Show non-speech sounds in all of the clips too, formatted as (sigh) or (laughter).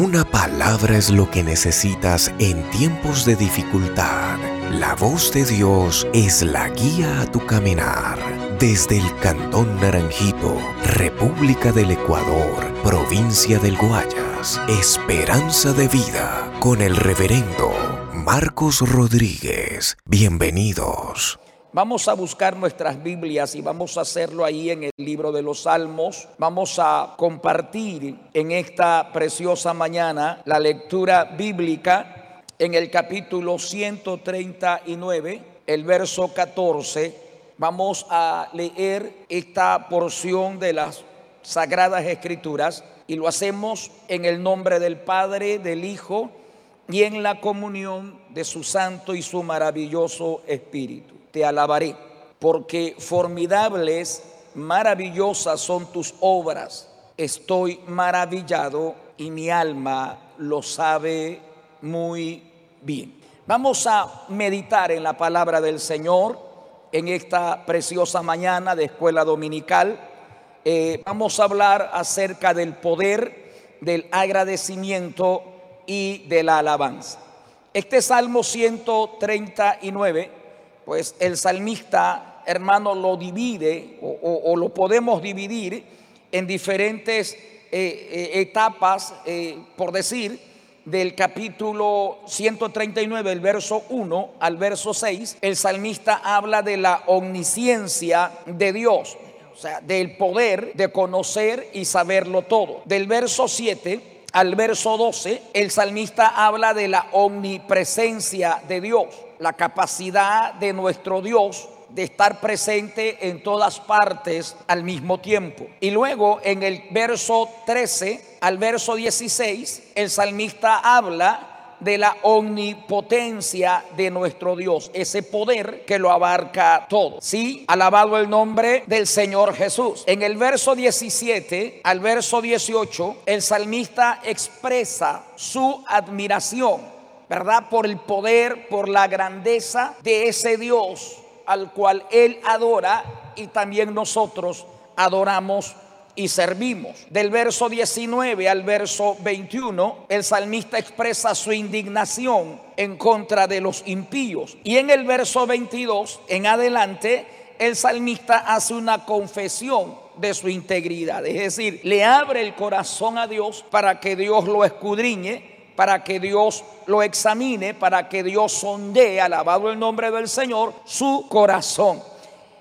Una palabra es lo que necesitas en tiempos de dificultad. La voz de Dios es la guía a tu caminar. Desde el Cantón Naranjito, República del Ecuador, provincia del Guayas, Esperanza de Vida, con el reverendo Marcos Rodríguez. Bienvenidos. Vamos a buscar nuestras Biblias y vamos a hacerlo ahí en el libro de los Salmos. Vamos a compartir en esta preciosa mañana la lectura bíblica en el capítulo 139, el verso 14. Vamos a leer esta porción de las Sagradas Escrituras y lo hacemos en el nombre del Padre, del Hijo y en la comunión de su Santo y su maravilloso Espíritu te alabaré, porque formidables, maravillosas son tus obras. Estoy maravillado y mi alma lo sabe muy bien. Vamos a meditar en la palabra del Señor en esta preciosa mañana de escuela dominical. Eh, vamos a hablar acerca del poder, del agradecimiento y de la alabanza. Este Salmo 139 pues el salmista, hermano, lo divide o, lo podemos dividir en diferentes eh, eh, etapas, eh, por decir, del capítulo 139, el verso 1 al verso 6, el salmista habla de la omnisciencia de Dios, o sea, del poder de conocer y saberlo todo. Del verso 7 al verso 12, el salmista habla de la omnipresencia de Dios, la capacidad de nuestro Dios de estar presente en todas partes al mismo tiempo. Y luego en el verso 13 al verso 16, el salmista habla de la omnipotencia de nuestro Dios, ese poder que lo abarca todo. Sí, alabado el nombre del Señor Jesús. En el verso 17 al verso 18, el salmista expresa su admiración, ¿verdad? Por el poder, por la grandeza de ese Dios al cual él adora y también nosotros adoramos y servimos. Del verso 19 al verso 21, el salmista expresa su indignación en contra de los impíos. Y en el verso 22 en adelante, el salmista hace una confesión de su integridad. Es decir, le abre el corazón a Dios para que Dios lo escudriñe para que Dios lo examine, para que Dios sondee, alabado el nombre del Señor, su corazón.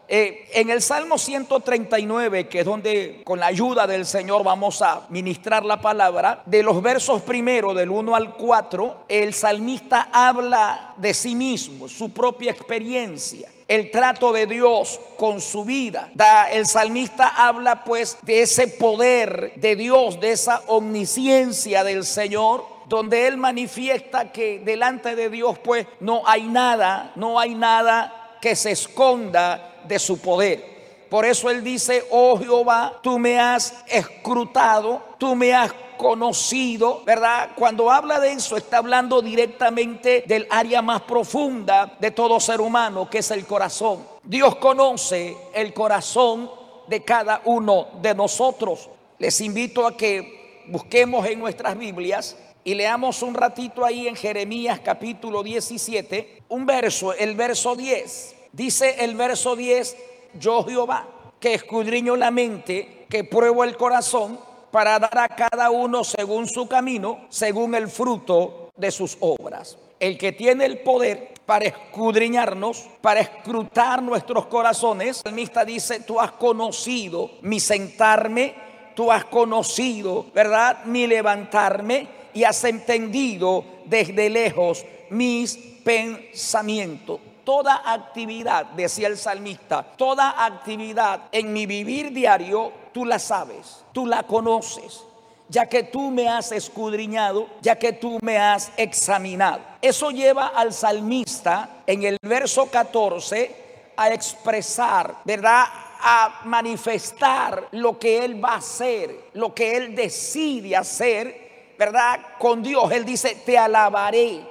Eh, en el Salmo 139, que es donde con la ayuda del Señor vamos a ministrar la palabra, de los versos primero, del 1 al 4, el salmista habla de sí mismo, su propia experiencia el trato de Dios con su vida. Da, el salmista habla pues de ese poder de Dios, de esa omnisciencia del Señor, donde él manifiesta que delante de Dios pues no hay nada, no hay nada que se esconda de su poder. Por eso él dice, oh Jehová, tú me has escrutado, tú me has conocido, ¿verdad? Cuando habla de eso está hablando directamente del área más profunda de todo ser humano, que es el corazón. Dios conoce el corazón de cada uno de nosotros. Les invito a que busquemos en nuestras Biblias y leamos un ratito ahí en Jeremías capítulo 17, un verso, el verso 10. Dice el verso 10, yo Jehová, que escudriño la mente, que pruebo el corazón, para dar a cada uno según su camino, según el fruto de sus obras. El que tiene el poder para escudriñarnos, para escrutar nuestros corazones, el mista dice, tú has conocido mi sentarme, tú has conocido, ¿verdad? Mi levantarme y has entendido desde lejos mis pensamientos toda actividad, decía el salmista, toda actividad en mi vivir diario, tú la sabes, tú la conoces, ya que tú me has escudriñado, ya que tú me has examinado. Eso lleva al salmista en el verso 14 a expresar, ¿verdad? A manifestar lo que él va a hacer, lo que él decide hacer, ¿verdad? Con Dios. Él dice, te alabaré.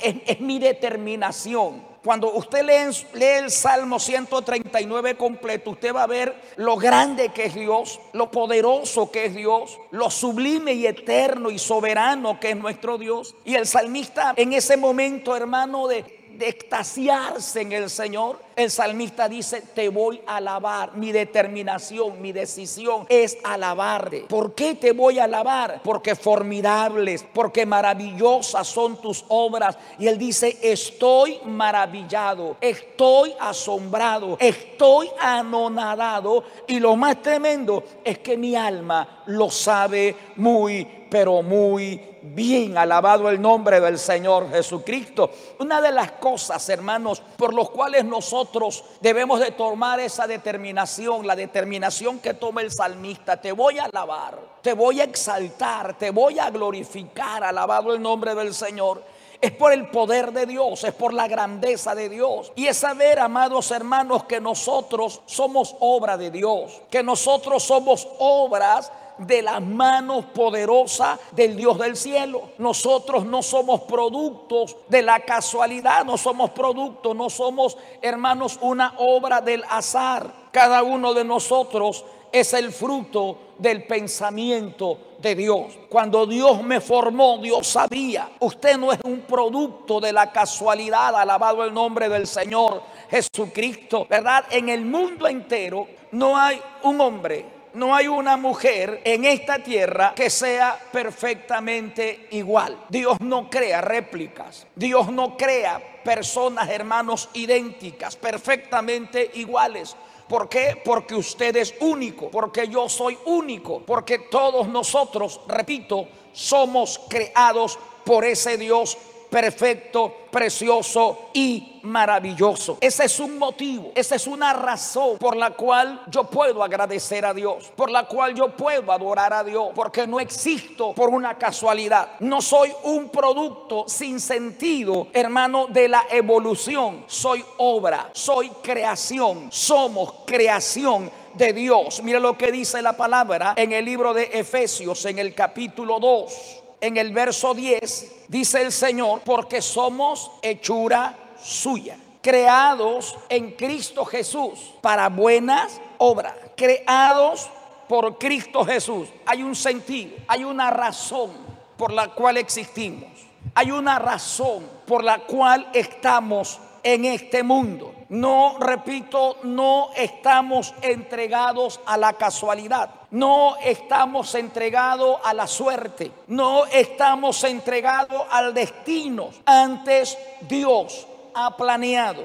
es mi determinación Cuando usted lee, el Salmo 139 completo, usted va a ver lo grande que es Dios, lo poderoso que es Dios, lo sublime y eterno y soberano que es nuestro Dios. Y el salmista en ese momento, hermano, de extasiarse en el Señor, el salmista dice, te voy a alabar. Mi determinación, mi decisión es alabarte. ¿Por qué te voy a alabar? Porque formidables, porque maravillosas son tus obras. Y él dice, estoy maravillado, estoy asombrado, estoy anonadado. Y lo más tremendo es que mi alma lo sabe muy, pero muy bien, alabado el nombre del Señor Jesucristo. Una de las cosas, hermanos, por los cuales nosotros debemos de tomar esa determinación, la determinación que toma el salmista, te voy a alabar, te voy a exaltar, te voy a glorificar, alabado el nombre del Señor es por el poder de Dios, es por la grandeza de Dios. Y es saber, amados hermanos, que nosotros somos obra de Dios, que nosotros somos obras de las manos poderosas del Dios del cielo. Nosotros no somos productos de la casualidad, no somos productos, no somos, hermanos, una obra del azar. Cada uno de nosotros es el fruto del pensamiento de Dios. Cuando Dios me formó, Dios sabía. Usted no es un producto de la casualidad, alabado el nombre del Señor Jesucristo, ¿verdad? En el mundo entero no hay un hombre no hay una mujer en esta tierra que sea perfectamente igual. Dios no crea réplicas. Dios no crea personas, hermanos, idénticas, perfectamente iguales. ¿Por qué? Porque usted es único, porque yo soy único, porque todos nosotros, repito, somos creados por ese Dios perfecto, precioso y maravilloso. Ese es un motivo, esa es una razón por la cual yo puedo agradecer a Dios, por la cual yo puedo adorar a Dios, porque no existo por una casualidad. No soy un producto sin sentido, hermano, de la evolución. Soy obra, soy creación, somos creación de Dios. Mira lo que dice la palabra en el libro de Efesios, en el capítulo 2 en el verso 10, dice el Señor, porque somos hechura suya, creados en Cristo Jesús para buenas obras, creados por Cristo Jesús. Hay un sentido, hay una razón por la cual existimos, hay una razón por la cual estamos en este mundo. No, repito, no estamos entregados a la casualidad. No estamos entregados a la suerte. No estamos entregados al destino. Antes Dios ha planeado.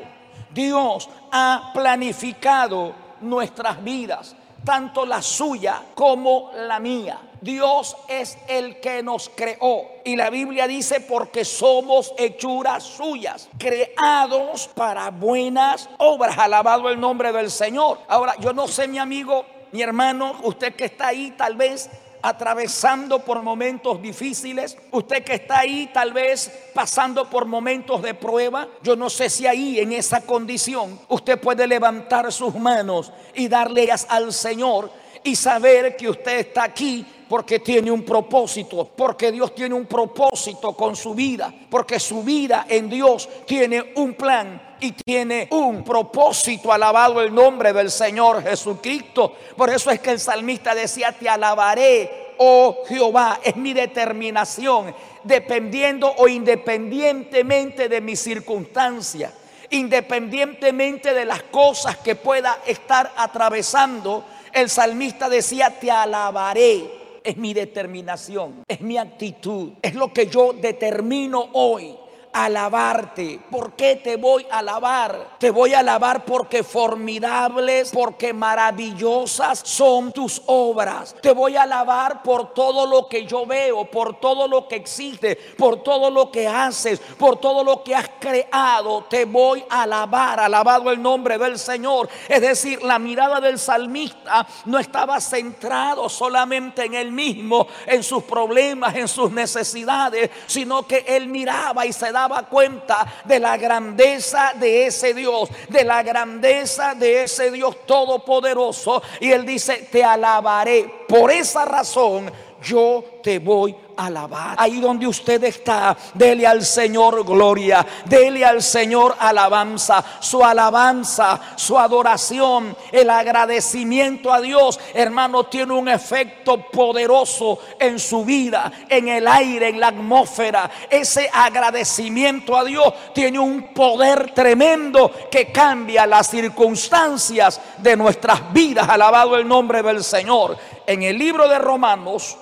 Dios ha planificado nuestras vidas tanto la suya como la mía. Dios es el que nos creó. Y la Biblia dice porque somos hechuras suyas, creados para buenas obras. Alabado el nombre del Señor. Ahora, yo no sé, mi amigo, mi hermano, usted que está ahí tal vez atravesando por momentos difíciles, usted que está ahí tal vez pasando por momentos de prueba, yo no sé si ahí en esa condición usted puede levantar sus manos y darle al Señor y saber que usted está aquí porque tiene un propósito, porque Dios tiene un propósito con su vida, porque su vida en Dios tiene un plan y tiene un propósito. Alabado el nombre del Señor Jesucristo. Por eso es que el salmista decía, te alabaré, oh Jehová. Es mi determinación, dependiendo o independientemente de mis circunstancias independientemente de las cosas que pueda estar atravesando, el salmista decía, te alabaré. Es mi determinación, es mi actitud, es lo que yo determino hoy alabarte. ¿Por qué te voy a alabar? Te voy a alabar porque formidables, porque maravillosas son tus obras. Te voy a alabar por todo lo que yo veo, por todo lo que existe, por todo lo que haces, por todo lo que has creado. Te voy a alabar, alabado el nombre del Señor. Es decir, la mirada del salmista no estaba centrado solamente en él mismo, en sus problemas, en sus necesidades, sino que él miraba y se daba daba cuenta de la grandeza de ese Dios, de la grandeza de ese Dios todopoderoso. Y él dice, te alabaré. Por esa razón yo te voy alabar. Ahí donde usted está, dele al Señor gloria, dele al Señor alabanza, su alabanza, su adoración, el agradecimiento a Dios, hermano, tiene un efecto poderoso en su vida, en el aire, en la atmósfera. Ese agradecimiento a Dios tiene un poder tremendo que cambia las circunstancias de nuestras vidas. Alabado el nombre del Señor. En el libro de Romanos,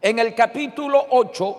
en el capítulo 8,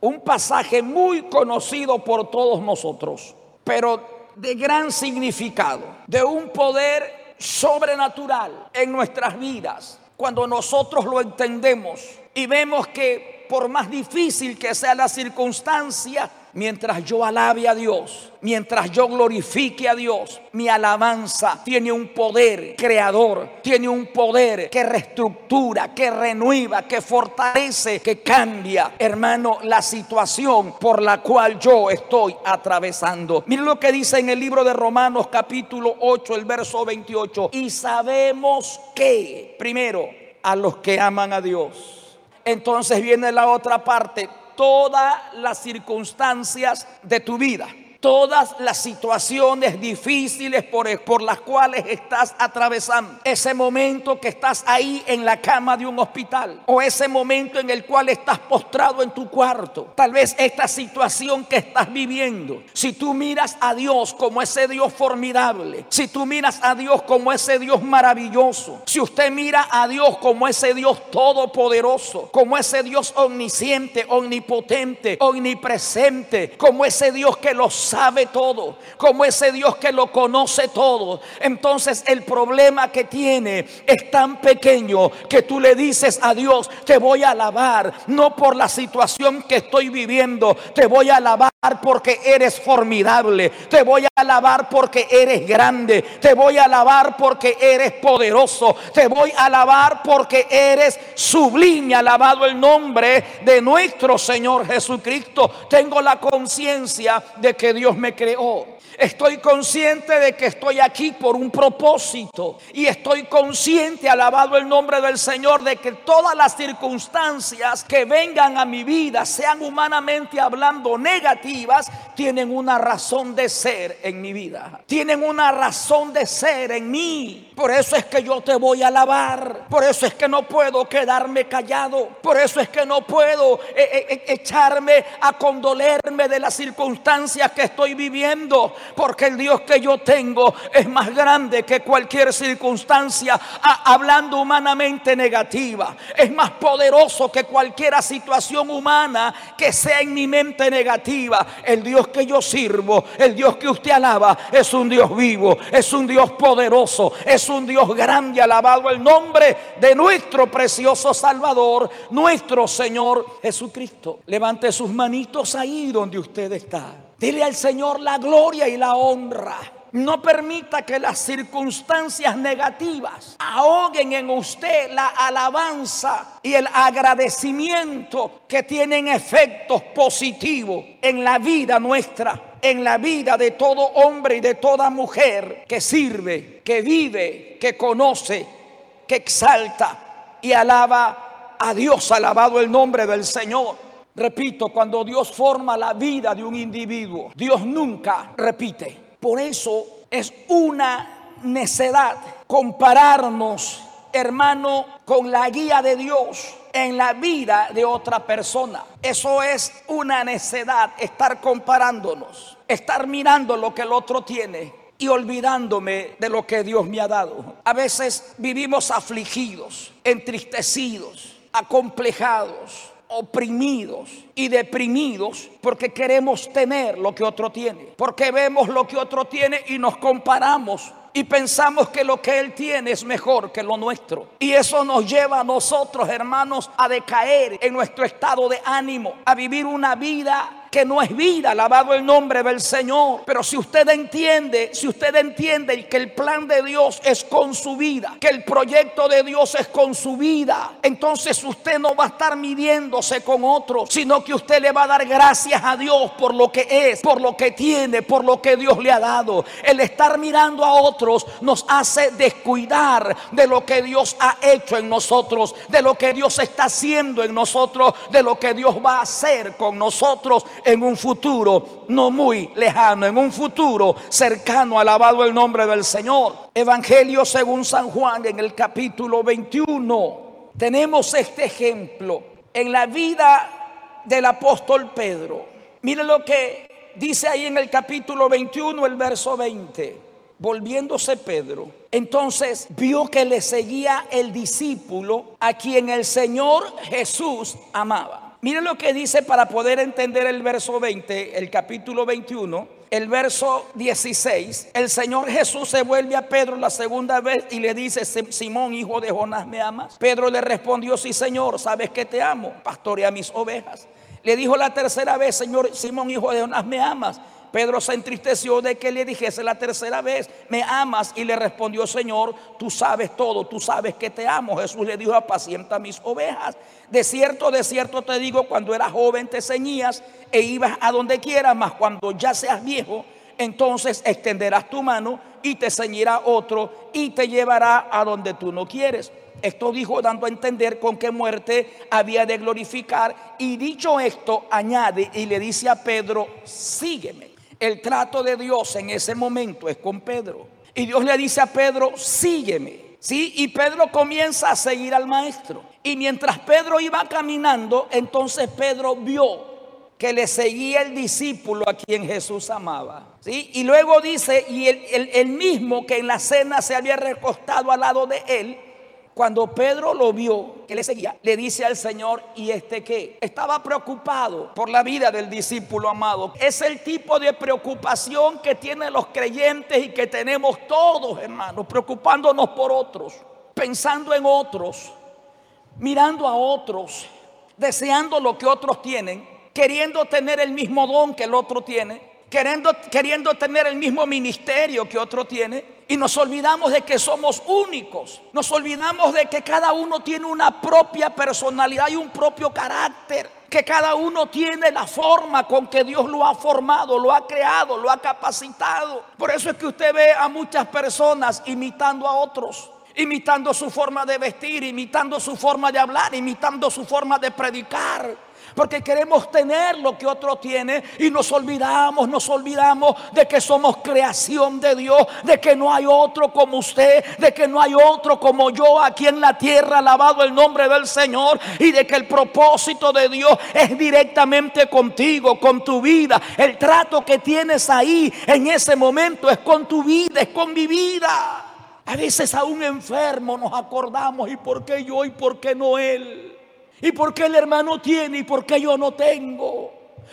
un pasaje muy conocido por todos nosotros, pero de gran significado, de un poder sobrenatural en nuestras vidas. Cuando nosotros lo entendemos y vemos que por más difícil que sea la circunstancia, mientras yo alabe a Dios, mientras yo glorifique a Dios, mi alabanza tiene un poder creador, tiene un poder que reestructura, que renueva, que fortalece, que cambia, hermano, la situación por la cual yo estoy atravesando. Miren lo que dice en el libro de Romanos capítulo 8, el verso 28. Y sabemos que, primero, a los que aman a Dios. Entonces viene la otra parte, todas las circunstancias de tu vida todas las situaciones difíciles por, las cuales estás atravesando. Ese momento que estás ahí en la cama de un hospital o ese momento en el cual estás postrado en tu cuarto. Tal vez esta situación que estás viviendo. Si tú miras a Dios como ese Dios formidable, si tú miras a Dios como ese Dios maravilloso, si usted mira a Dios como ese Dios todopoderoso, como ese Dios omnisciente, omnipotente, omnipresente, como ese Dios que los sabe todo, como ese Dios que lo conoce todo. Entonces el problema que tiene es tan pequeño que tú le dices a Dios, te voy a alabar, no por la situación que estoy viviendo, te voy a alabar porque eres formidable, te voy a alabar porque eres grande, te voy a alabar porque eres poderoso, te voy a alabar porque eres sublime, alabado el nombre de nuestro Señor Jesucristo. Tengo la conciencia de que Dios Dios me creó. Estoy consciente de que estoy aquí por un propósito. Y estoy consciente, alabado el nombre del Señor, de que todas las circunstancias que vengan a mi vida, sean humanamente hablando negativas, tienen una razón de ser en mi vida. Tienen una razón de ser en mí. Por eso es que yo te voy a alabar. Por eso es que no puedo quedarme callado. Por eso es que no puedo eh, eh, eh, echarme a condolerme de las circunstancias que estoy viviendo. Porque el Dios que yo tengo es más grande que cualquier circunstancia, hablando humanamente negativa. Es más poderoso que cualquier situación humana que sea en mi mente negativa. El Dios que yo sirvo, el Dios que usted alaba, es un Dios vivo, es un Dios poderoso, es un Dios grande. Alabado el nombre de nuestro precioso Salvador, nuestro Señor Jesucristo. Levante sus manitos ahí donde usted está. Dile al Señor la gloria y la honra. No permita que las circunstancias negativas ahoguen en usted la alabanza y el agradecimiento que tienen efectos positivos en la vida nuestra, en la vida de todo hombre y de toda mujer que sirve, que vive, que conoce, que exalta y alaba a Dios. Alabado el nombre del Señor. Repito, cuando Dios forma la vida de un individuo, Dios nunca repite. Por eso es una necedad compararnos, hermano, con la guía de Dios en la vida de otra persona. Eso es una necedad, estar comparándonos, estar mirando lo que el otro tiene y olvidándome de lo que Dios me ha dado. A veces vivimos afligidos, entristecidos, acomplejados oprimidos y deprimidos porque queremos tener lo que otro tiene, porque vemos lo que otro tiene y nos comparamos y pensamos que lo que Él tiene es mejor que lo nuestro. Y eso nos lleva a nosotros, hermanos, a decaer en nuestro estado de ánimo, a vivir una vida que no es vida, alabado el nombre del Señor. Pero si usted entiende, si usted entiende que el plan de Dios es con su vida, que el proyecto de Dios es con su vida, entonces usted no va a estar midiéndose con otros, sino que usted le va a dar gracias a Dios por lo que es, por lo que tiene, por lo que Dios le ha dado. El estar mirando a otros nos hace descuidar de lo que Dios ha hecho en nosotros, de lo que Dios está haciendo en nosotros, de lo que Dios va a hacer con nosotros en un futuro no muy lejano, en un futuro cercano, alabado el nombre del Señor. Evangelio según San Juan en el capítulo 21. Tenemos este ejemplo en la vida del apóstol Pedro. Mire lo que dice ahí en el capítulo 21, el verso 20. Volviéndose Pedro, entonces vio que le seguía el discípulo a quien el Señor Jesús amaba. Miren lo que dice para poder entender el verso 20, el capítulo 21, el verso 16. El Señor Jesús se vuelve a Pedro la segunda vez y le dice, Simón, hijo de Jonás, ¿me amas? Pedro le respondió, sí, Señor, sabes que te amo, pastorea mis ovejas. Le dijo la tercera vez, Señor, Simón, hijo de Jonás, ¿me amas? Pedro se entristeció de que le dijese la tercera vez, me amas. Y le respondió, Señor, tú sabes todo, tú sabes que te amo. Jesús le dijo, apacienta mis ovejas. De cierto, de cierto te digo, cuando eras joven te ceñías e ibas a donde quieras, mas cuando ya seas viejo, entonces extenderás tu mano y te ceñirá otro y te llevará a donde tú no quieres. Esto dijo dando a entender con qué muerte había de glorificar. Y dicho esto, añade y le dice a Pedro, sígueme. El trato de Dios en ese momento es con Pedro. Y Dios le dice a Pedro, sígueme. ¿Sí? Y Pedro comienza a seguir al maestro. Y mientras Pedro iba caminando, entonces Pedro vio que le seguía el discípulo a quien Jesús amaba. ¿Sí? Y luego dice, y el, el mismo que en la cena se había recostado al lado de él, cuando Pedro lo vio, que le seguía, le dice al Señor, ¿y este qué? Estaba preocupado por la vida del discípulo amado. Es el tipo de preocupación que tienen los creyentes y que tenemos todos, hermanos, preocupándonos por otros, pensando en otros, mirando a otros, deseando lo que otros tienen, queriendo tener el mismo don que el otro tiene queriendo, queriendo tener el mismo ministerio que otro tiene. Y nos olvidamos de que somos únicos. Nos olvidamos de que cada uno tiene una propia personalidad y un propio carácter. Que cada uno tiene la forma con que Dios lo ha formado, lo ha creado, lo ha capacitado. Por eso es que usted ve a muchas personas imitando a otros imitando su forma de vestir, imitando su forma de hablar, imitando su forma de predicar porque queremos tener lo que otro tiene y nos olvidamos, nos olvidamos de que somos creación de Dios, de que no hay otro como usted, de que no hay otro como yo aquí en la tierra, alabado el nombre del Señor y de que el propósito de Dios es directamente contigo, con tu vida. El trato que tienes ahí en ese momento es con tu vida, es con mi vida. A veces a un enfermo nos acordamos y por qué yo y por qué no él. ¿Y por qué el hermano tiene y por qué yo no tengo?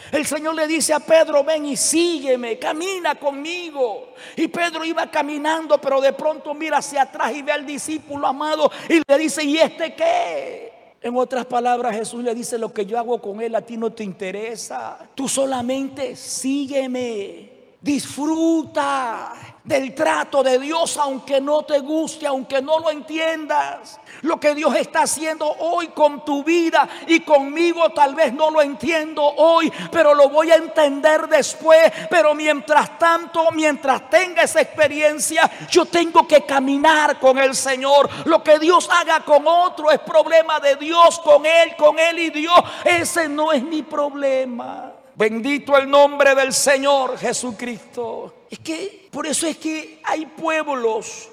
El Señor le dice a Pedro, ven y sígueme, camina conmigo. Y Pedro iba caminando, pero de pronto mira hacia atrás y ve al discípulo amado y le dice, ¿y este qué? En otras palabras, Jesús le dice, lo que yo hago con él a ti no te interesa. Tú solamente sígueme, disfruta del trato de Dios, aunque no te guste, aunque no lo entiendas. Lo que Dios está haciendo hoy con tu vida y conmigo tal vez no lo entiendo hoy, pero lo voy a entender después. Pero mientras tanto, mientras tenga esa experiencia, yo tengo que caminar con el Señor. Lo que Dios haga con otro es problema de Dios, con Él, con Él y Dios. Ese no es mi problema. Bendito el nombre del Señor Jesucristo. Es que por eso es que hay pueblos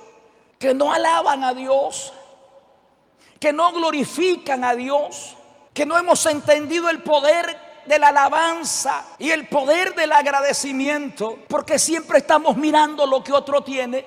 que no alaban a Dios, que no glorifican a Dios, que no hemos entendido el poder de la alabanza y el poder del agradecimiento, porque siempre estamos mirando lo que otro tiene,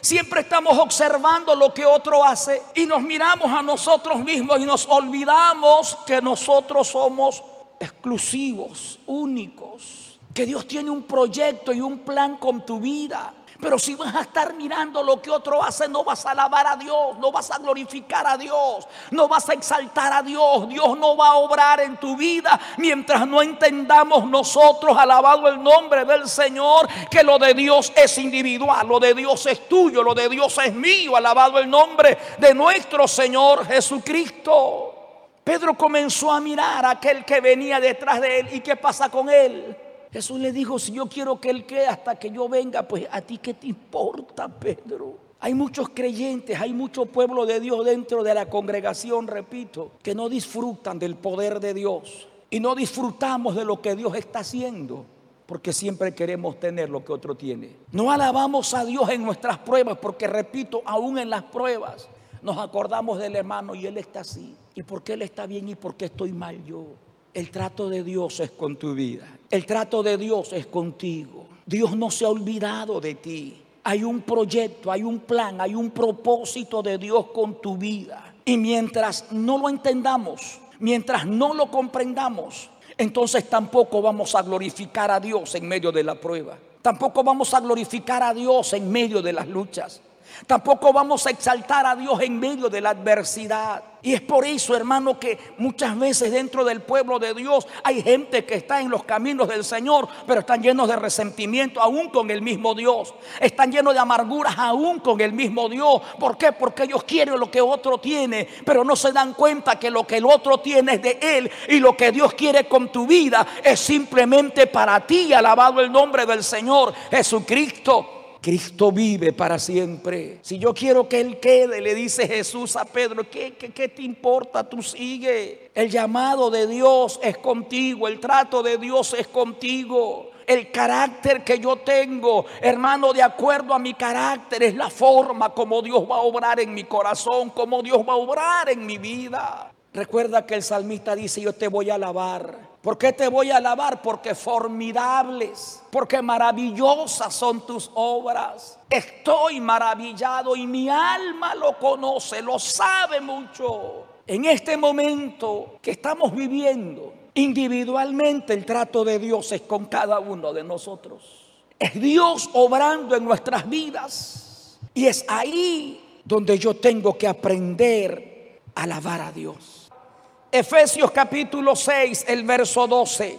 siempre estamos observando lo que otro hace y nos miramos a nosotros mismos y nos olvidamos que nosotros somos exclusivos, únicos, que Dios tiene un proyecto y un plan con tu vida. Pero si vas a estar mirando lo que otro hace, no vas a alabar a Dios, no vas a glorificar a Dios, no vas a exaltar a Dios. Dios no va a obrar en tu vida mientras no entendamos nosotros, alabado el nombre del Señor, que lo de Dios es individual, lo de Dios es tuyo, lo de Dios es mío, alabado el nombre de nuestro Señor Jesucristo. Pedro comenzó a mirar a aquel que venía detrás de él y qué pasa con él. Jesús le dijo, si yo quiero que Él quede hasta que yo venga, pues a ti qué te importa, Pedro. Hay muchos creyentes, hay mucho pueblo de Dios dentro de la congregación, repito, que no disfrutan del poder de Dios y no disfrutamos de lo que Dios está haciendo. Porque siempre queremos tener lo que otro tiene. No alabamos a Dios en nuestras pruebas, porque repito, aún en las pruebas nos acordamos del hermano y él está así. ¿Y por qué él está bien y por qué estoy mal yo? El trato de Dios es con tu vida. El trato de Dios es contigo. Dios no se ha olvidado de ti. Hay un proyecto, hay un plan, hay un propósito de Dios con tu vida. Y mientras no lo entendamos, mientras no lo comprendamos, entonces tampoco vamos a glorificar a Dios en medio de la prueba. Tampoco vamos a glorificar a Dios en medio de las luchas. Tampoco vamos a exaltar a Dios en medio de la adversidad. Y es por eso, hermano, que muchas veces dentro del pueblo de Dios hay gente que está en los caminos del Señor, pero están llenos de resentimiento aún con el mismo Dios. Están llenos de amarguras aún con el mismo Dios. ¿Por qué? Porque ellos quieren lo que otro tiene, pero no se dan cuenta que lo que el otro tiene es de Él y lo que Dios quiere con tu vida es simplemente para ti. Alabado el nombre del Señor Jesucristo. Cristo vive para siempre. Si yo quiero que Él quede, le dice Jesús a Pedro, ¿qué, qué, te importa? Tú sigue. El llamado de Dios es contigo, el trato de Dios es contigo. El carácter que yo tengo, hermano, de acuerdo a mi carácter, es la forma como Dios va a obrar en mi corazón, como Dios va a obrar en mi vida. Recuerda que el salmista dice, yo te voy a alabar ¿Por qué te voy a alabar? Porque formidables, porque maravillosas son tus obras. Estoy maravillado y mi alma lo conoce, lo sabe mucho. En este momento que estamos viviendo, individualmente el trato de Dios es con cada uno de nosotros. Es Dios obrando en nuestras vidas. Y es ahí donde yo tengo que aprender a alabar a Dios. Efesios capítulo 6, el verso 12.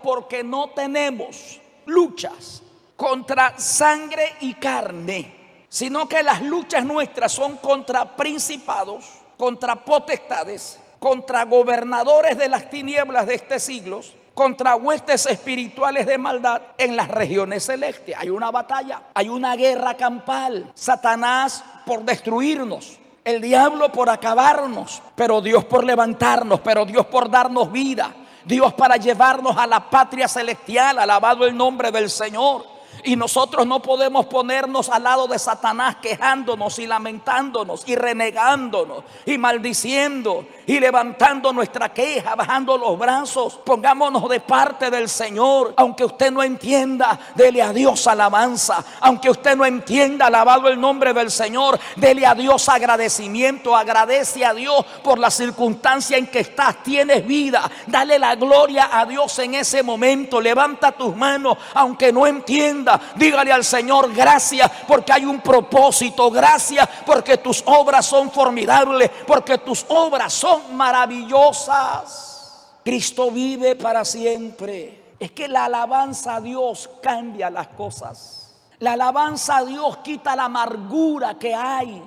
Porque no tenemos luchas contra sangre y carne, sino que las luchas nuestras son contra principados, contra potestades, contra gobernadores de las tinieblas de este siglo, contra huestes espirituales de maldad en las regiones celestes. Hay una batalla, hay una guerra campal. Satanás por destruirnos, el diablo por acabarnos, pero Dios por levantarnos, pero Dios por darnos vida. Dios para llevarnos a la patria celestial, alabado el nombre del Señor. Y nosotros no podemos ponernos al lado de Satanás quejándonos y lamentándonos y renegándonos y maldiciendo y levantando nuestra queja, bajando los brazos. Pongámonos de parte del Señor. Aunque usted no entienda, dele a Dios alabanza. Aunque usted no entienda, alabado el nombre del Señor, dele a Dios agradecimiento. Agradece a Dios por la circunstancia en que estás. Tienes vida. Dale la gloria a Dios en ese momento. Levanta tus manos, aunque no entienda dígale al Señor gracias porque hay un propósito, gracias porque tus obras son formidables, porque tus obras son maravillosas. Cristo vive para siempre. Es que la alabanza a Dios cambia las cosas. La alabanza a Dios quita la amargura que hay.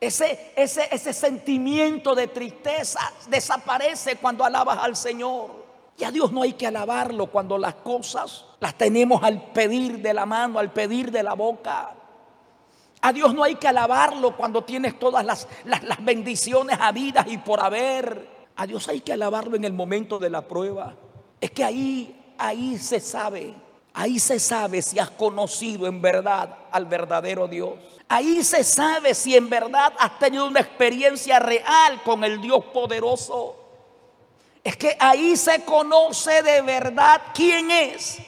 Ese, ese, ese sentimiento de tristeza desaparece cuando alabas al Señor. Y a Dios no hay que alabarlo cuando las cosas las tenemos al pedir de la mano, al pedir de la boca. A Dios no hay que alabarlo cuando tienes todas las, las, bendiciones habidas y por haber. A Dios hay que alabarlo en el momento de la prueba. Es que ahí, ahí se sabe, ahí se sabe si has conocido en verdad al verdadero Dios. Ahí se sabe si en verdad has tenido una experiencia real con el Dios poderoso. Es que ahí se conoce de verdad quién es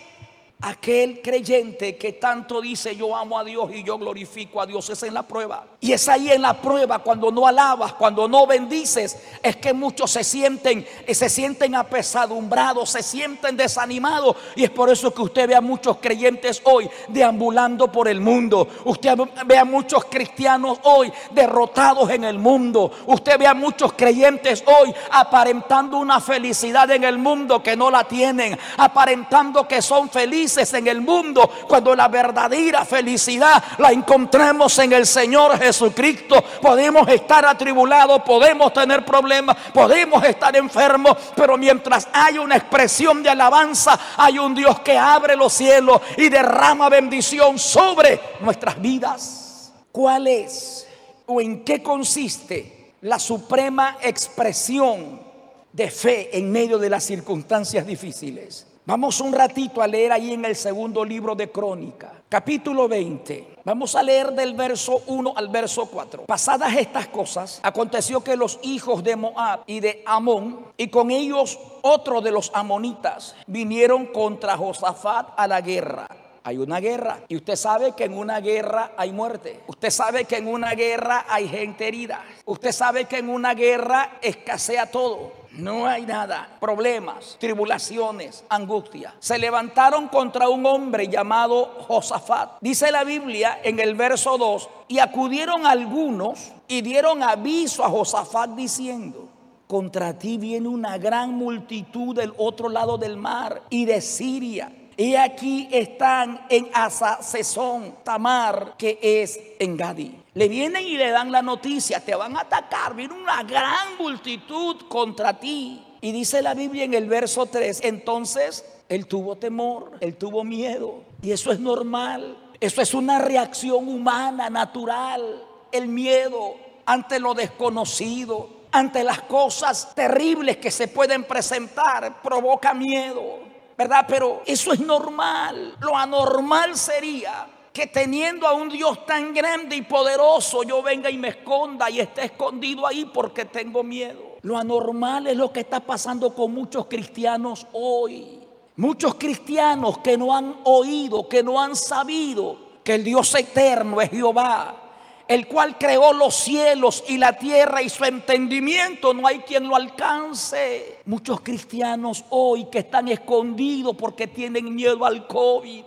Aquel creyente que tanto dice yo amo a Dios y yo glorifico a Dios es en la prueba. Y es ahí en la prueba cuando no alabas, cuando no bendices, es que muchos se sienten, se sienten apesadumbrados, se sienten desanimados. Y es por eso que usted ve a muchos creyentes hoy deambulando por el mundo. Usted ve a muchos cristianos hoy derrotados en el mundo. Usted ve a muchos creyentes hoy aparentando una felicidad en el mundo que no la tienen, aparentando que son felices en el mundo cuando la verdadera felicidad la encontremos en el Señor Jesucristo. Podemos estar atribulados, podemos tener problemas, podemos estar enfermos, pero mientras hay una expresión de alabanza, hay un Dios que abre los cielos y derrama bendición sobre nuestras vidas. ¿Cuál es o en qué consiste la suprema expresión de fe en medio de las circunstancias difíciles? Vamos un ratito a leer ahí en el segundo libro de Crónica, capítulo 20. Vamos a leer del verso 1 al verso 4. Pasadas estas cosas, aconteció que los hijos de Moab y de Amón, y con ellos otro de los amonitas, vinieron contra Josafat a la guerra. Hay una guerra y usted sabe que en una guerra hay muerte. Usted sabe que en una guerra hay gente herida. Usted sabe que en una guerra escasea todo. No hay nada, problemas, tribulaciones, angustia. Se levantaron contra un hombre llamado Josafat. Dice la Biblia en el verso 2, y acudieron algunos y dieron aviso a Josafat diciendo, contra ti viene una gran multitud del otro lado del mar y de Siria. Y aquí están en Asasesón, Tamar, que es en Gadi le vienen y le dan la noticia, te van a atacar, viene una gran multitud contra ti. Y dice la Biblia en el verso 3, entonces él tuvo temor, él tuvo miedo. Y eso es normal, eso es una reacción humana, natural, el miedo ante lo desconocido, ante las cosas terribles que se pueden presentar, provoca miedo, ¿verdad? Pero eso es normal. Lo anormal sería que teniendo a un Dios tan grande y poderoso yo venga y me esconda y esté escondido ahí porque tengo miedo. Lo anormal es lo que está pasando con muchos cristianos hoy. Muchos cristianos que no han oído, que no han sabido que el Dios eterno es Jehová, el cual creó los cielos y la tierra y su entendimiento no hay quien lo alcance. Muchos cristianos hoy que están escondidos porque tienen miedo al COVID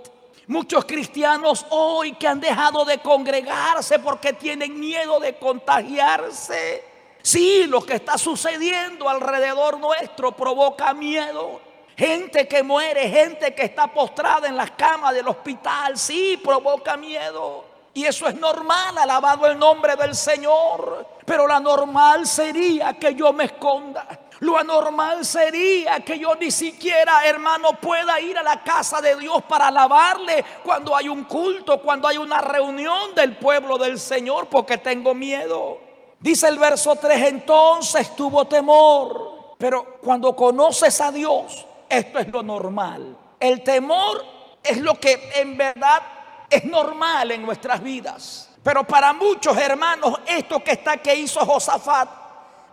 Muchos cristianos hoy que han dejado de congregarse porque tienen miedo de contagiarse. Sí, lo que está sucediendo alrededor nuestro provoca miedo. Gente que muere, gente que está postrada en las camas del hospital, sí, provoca miedo. Y eso es normal, alabado el nombre del Señor. Pero la normal sería que yo me esconda. Lo anormal sería que yo ni siquiera, hermano, pueda ir a la casa de Dios para alabarle cuando hay un culto, cuando hay una reunión del pueblo del Señor, porque tengo miedo. Dice el verso 3, entonces tuvo temor. Pero cuando conoces a Dios, esto es lo normal. El temor es lo que en verdad es normal en nuestras vidas. Pero para muchos hermanos, esto que está que hizo Josafat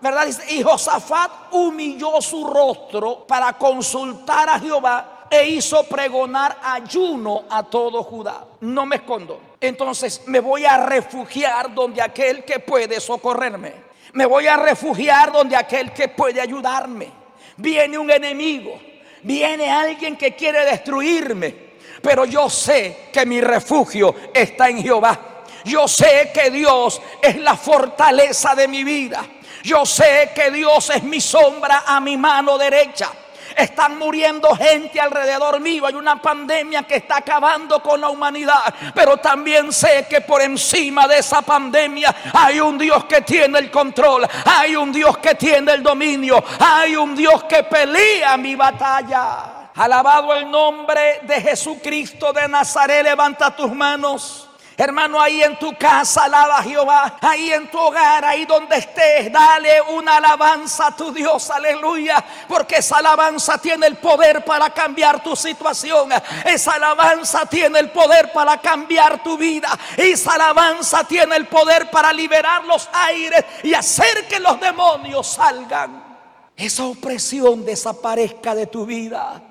¿verdad? y Josafat humilló su rostro para consultar a Jehová e hizo pregonar ayuno a todo Judá. No me escondo. Entonces me voy a refugiar donde aquel que puede socorrerme. Me voy a refugiar donde aquel que puede ayudarme. Viene un enemigo. Viene alguien que quiere destruirme. Pero yo sé que mi refugio está en Jehová. Yo sé que Dios es la fortaleza de mi vida. Yo sé que Dios es mi sombra a mi mano derecha. Están muriendo gente alrededor mío. Hay una pandemia que está acabando con la humanidad. Pero también sé que por encima de esa pandemia hay un Dios que tiene el control. Hay un Dios que tiene el dominio. Hay un Dios que pelea mi batalla. Alabado el nombre de Jesucristo de Nazaret. Levanta tus manos. Hermano, ahí en tu casa alaba a Jehová. Ahí en tu hogar, ahí donde estés, dale una alabanza a tu Dios. Aleluya. Porque esa alabanza tiene el poder para cambiar tu situación. Esa alabanza tiene el poder para cambiar tu vida. Esa alabanza tiene el poder para liberar los aires y hacer que los demonios salgan. Esa opresión desaparezca de tu vida.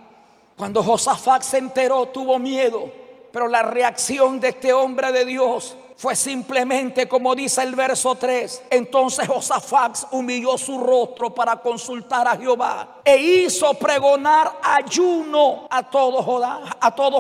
Cuando Josafat se enteró, tuvo miedo, pero la reacción de este hombre de Dios fue simplemente como dice el verso 3. Entonces Josafat humilló su rostro para consultar a Jehová e hizo pregonar ayuno a todo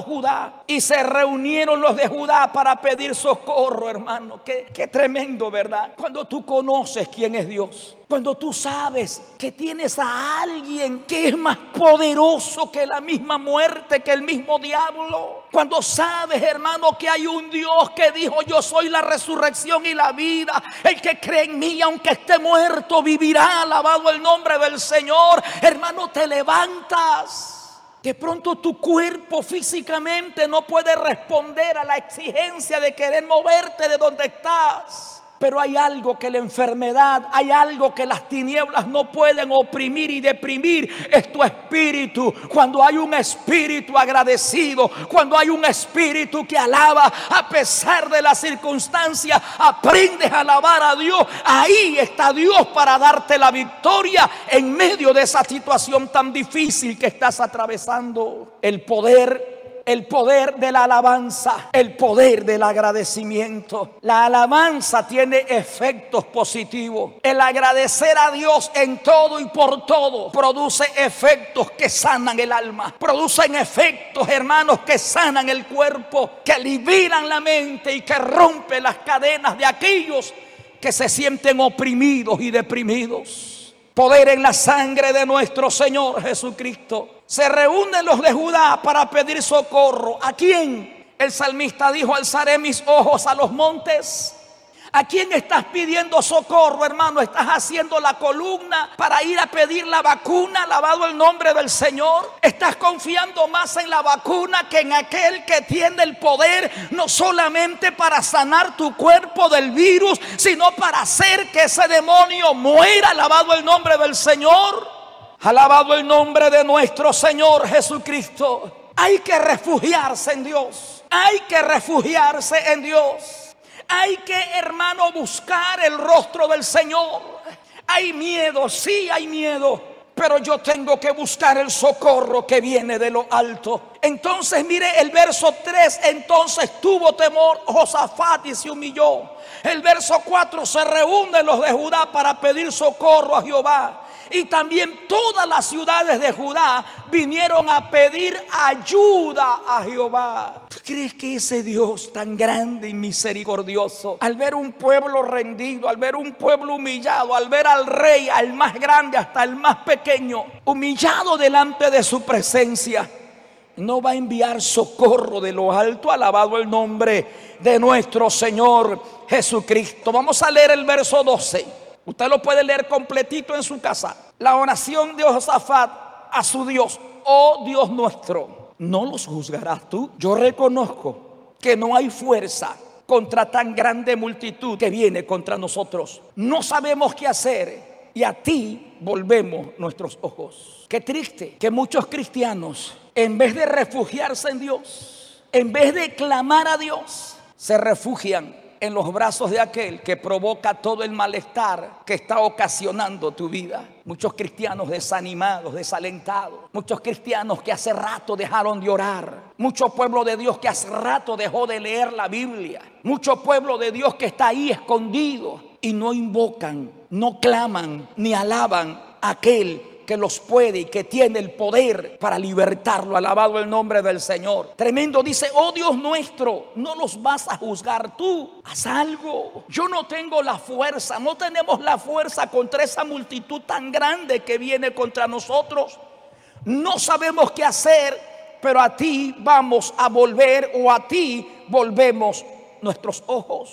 Judá. Y se reunieron los de Judá para pedir socorro, hermano. Qué, qué tremendo, ¿verdad? Cuando tú conoces quién es Dios. Cuando tú sabes que tienes a alguien que es más poderoso que la misma muerte, que el mismo diablo. Cuando sabes, hermano, que hay un Dios que dijo, yo soy la resurrección y la vida. El que cree en mí, aunque esté muerto, vivirá. Alabado el nombre del Señor. Hermano, te levantas. De pronto tu cuerpo físicamente no puede responder a la exigencia de querer moverte de donde estás. Pero hay algo que la enfermedad, hay algo que las tinieblas no pueden oprimir y deprimir. Es tu espíritu. Cuando hay un espíritu agradecido, cuando hay un espíritu que alaba a pesar de las circunstancias, aprendes a alabar a Dios. Ahí está Dios para darte la victoria en medio de esa situación tan difícil que estás atravesando. El poder el poder de la alabanza, el poder del agradecimiento. La alabanza tiene efectos positivos. El agradecer a Dios en todo y por todo produce efectos que sanan el alma. Producen efectos, hermanos, que sanan el cuerpo, que liberan la mente y que rompen las cadenas de aquellos que se sienten oprimidos y deprimidos poder en la sangre de nuestro Señor Jesucristo. Se reúnen los de Judá para pedir socorro. ¿A quién? El salmista dijo, alzaré mis ojos a los montes. ¿A quién estás pidiendo socorro, hermano? ¿Estás haciendo la columna para ir a pedir la vacuna, alabado el nombre del Señor? ¿Estás confiando más en la vacuna que en aquel que tiene el poder no solamente para sanar tu cuerpo del virus, sino para hacer que ese demonio muera, alabado el nombre del Señor? Alabado el nombre de nuestro Señor Jesucristo. Hay que refugiarse en Dios. Hay que refugiarse en Dios. Hay que, hermano, buscar el rostro del Señor. Hay miedo, sí hay miedo. Pero yo tengo que buscar el socorro que viene de lo alto. Entonces mire el verso 3. Entonces tuvo temor Josafat y se humilló. El verso 4 se reúnen los de Judá para pedir socorro a Jehová y también todas las ciudades de Judá vinieron a pedir ayuda a Jehová. ¿Tú crees que ese Dios tan grande y misericordioso, al ver un pueblo rendido, al ver un pueblo humillado, al ver al rey, al más grande hasta el más pequeño, humillado delante de su presencia, no va a enviar socorro de lo alto, alabado el nombre de nuestro Señor Jesucristo? Vamos a leer el verso 12. Usted lo puede leer completito en su casa. La oración de Josafat a su Dios. Oh Dios nuestro, no los juzgarás tú. Yo reconozco que no hay fuerza contra tan grande multitud que viene contra nosotros. No sabemos qué hacer y a ti volvemos nuestros ojos. Qué triste que muchos cristianos, en vez de refugiarse en Dios, en vez de clamar a Dios, se refugian en los brazos de aquel que provoca todo el malestar que está ocasionando tu vida. Muchos cristianos desanimados, desalentados. Muchos cristianos que hace rato dejaron de orar. Mucho pueblo de Dios que hace rato dejó de leer la Biblia. Mucho pueblo de Dios que está ahí escondido y no invocan, no claman ni alaban a aquel que los puede y que tiene el poder para libertarlo. Alabado el nombre del Señor. Tremendo dice, oh Dios nuestro, no nos vas a juzgar tú. Haz algo. Yo no tengo la fuerza, no tenemos la fuerza contra esa multitud tan grande que viene contra nosotros. No sabemos qué hacer, pero a ti vamos a volver o a ti volvemos nuestros ojos.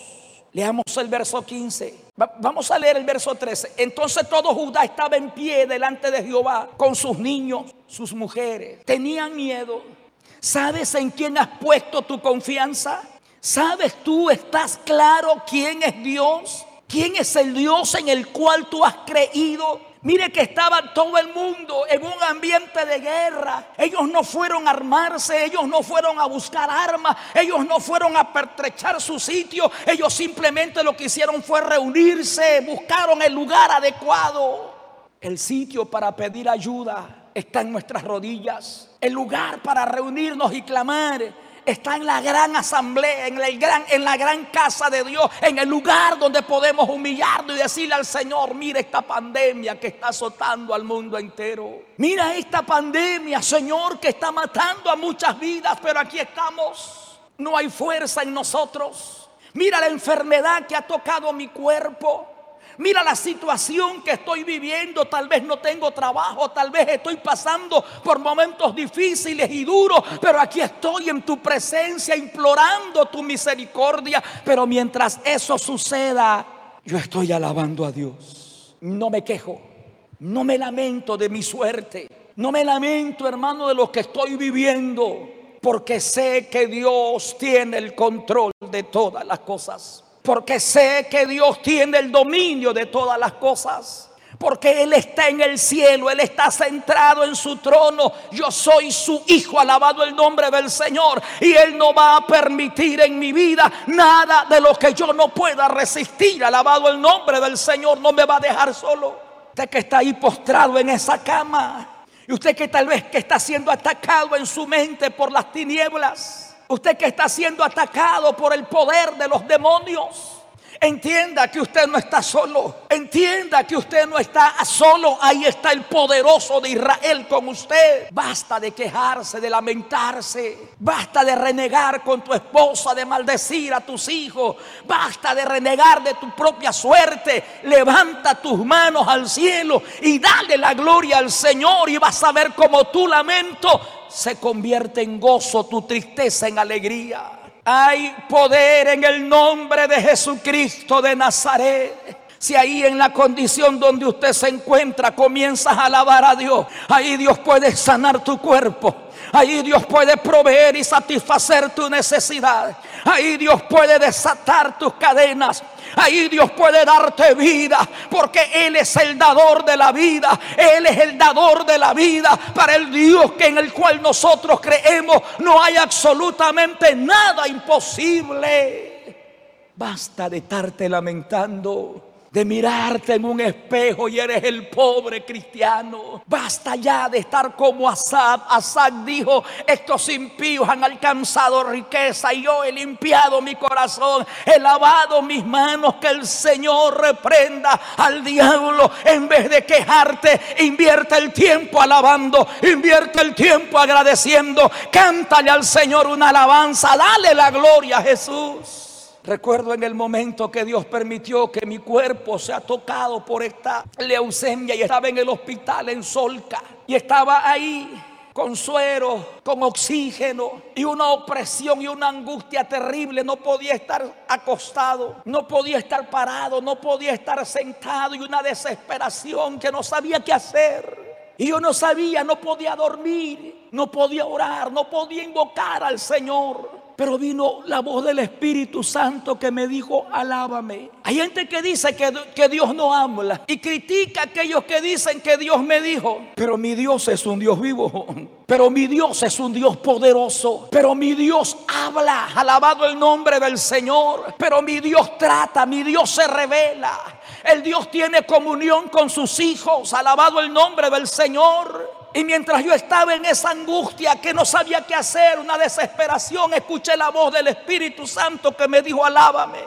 Leamos el verso 15. Vamos a leer el verso 13. Entonces todo Judá estaba en pie delante de Jehová con sus niños, sus mujeres. Tenían miedo. ¿Sabes en quién has puesto tu confianza? ¿Sabes tú, estás claro quién es Dios? ¿Quién es el Dios en el cual tú has creído? Mire que estaba todo el mundo en un ambiente de guerra. Ellos no fueron a armarse, ellos no fueron a buscar armas, ellos no fueron a pertrechar su sitio. Ellos simplemente lo que hicieron fue reunirse, buscaron el lugar adecuado, el sitio para pedir ayuda. está en nuestras rodillas. El lugar para reunirnos y clamar está en la gran asamblea, en, gran, en la gran casa de Dios, en el lugar donde podemos humillarnos y decirle al Señor, mira esta pandemia que está azotando al mundo entero. Mira esta pandemia, Señor, que está matando a muchas vidas, pero aquí estamos. No hay fuerza en nosotros. Mira la enfermedad que ha tocado mi cuerpo. Mira la situación que estoy viviendo. Tal vez no tengo trabajo, tal vez estoy pasando por momentos difíciles y duros, pero aquí estoy en tu presencia implorando tu misericordia. Pero mientras eso suceda, yo estoy alabando a Dios. No me quejo, no me lamento de mi suerte, no me lamento, hermano, de lo que estoy viviendo, porque sé que Dios tiene el control de todas las cosas porque sé que Dios tiene el dominio de todas las cosas. Porque Él está en el cielo, Él está centrado en su trono. Yo soy su hijo, alabado el nombre del Señor. Y Él no va a permitir en mi vida nada de lo que yo no pueda resistir. Alabado el nombre del Señor, no me va a dejar solo. Usted que está ahí postrado en esa cama. Y usted que tal vez que está siendo atacado en su mente por las tinieblas. Usted que está siendo atacado por el poder de los demonios. Entienda que usted no está solo. Entienda que usted no está solo. Ahí está el poderoso de Israel con usted. Basta de quejarse, de lamentarse. Basta de renegar con tu esposa, de maldecir a tus hijos. Basta de renegar de tu propia suerte. Levanta tus manos al cielo y dale la gloria al Señor y vas a ver como tu lamento se convierte en gozo, tu tristeza en alegría. Hay poder en el nombre de Jesucristo de Nazaret. Si ahí en la condición donde usted se encuentra comienzas a alabar a Dios, ahí Dios puede sanar tu cuerpo. Ahí Dios puede proveer y satisfacer tu necesidad. Ahí Dios puede desatar tus cadenas. Ahí Dios puede darte vida, porque Él es el dador de la vida. Él es el dador de la vida. Para el Dios que en el cual nosotros creemos no hay absolutamente nada imposible. Basta de estarte lamentando de mirarte en un espejo y eres el pobre cristiano. Basta ya de estar como Asad. Asad dijo, estos impíos han alcanzado riqueza y yo he limpiado mi corazón, he lavado mis manos, que el Señor reprenda al diablo. En vez de quejarte, invierte el tiempo alabando, invierte el tiempo agradeciendo, cántale al Señor una alabanza, dale la gloria a Jesús. Recuerdo en el momento que Dios permitió que mi cuerpo sea tocado por esta leucemia y estaba en el hospital en Solca y estaba ahí con suero, con oxígeno y una opresión y una angustia terrible. No podía estar acostado, no podía estar parado, no podía estar sentado y una desesperación que no sabía qué hacer. Y yo no sabía, no podía dormir, no podía orar, no podía invocar al Señor. Pero vino la voz del Espíritu Santo que me dijo, alábame. Hay gente que dice que, que, Dios no habla y critica a aquellos que dicen que Dios me dijo. Pero mi Dios es un Dios vivo. (laughs) Pero mi Dios es un Dios poderoso. Pero mi Dios habla. Alabado el nombre del Señor. Pero mi Dios trata, mi Dios se revela. El Dios tiene comunión con sus hijos. Alabado el nombre del Señor. Y mientras yo estaba en esa angustia que no sabía qué hacer, una desesperación, escuché la voz del Espíritu Santo que me dijo, alábame.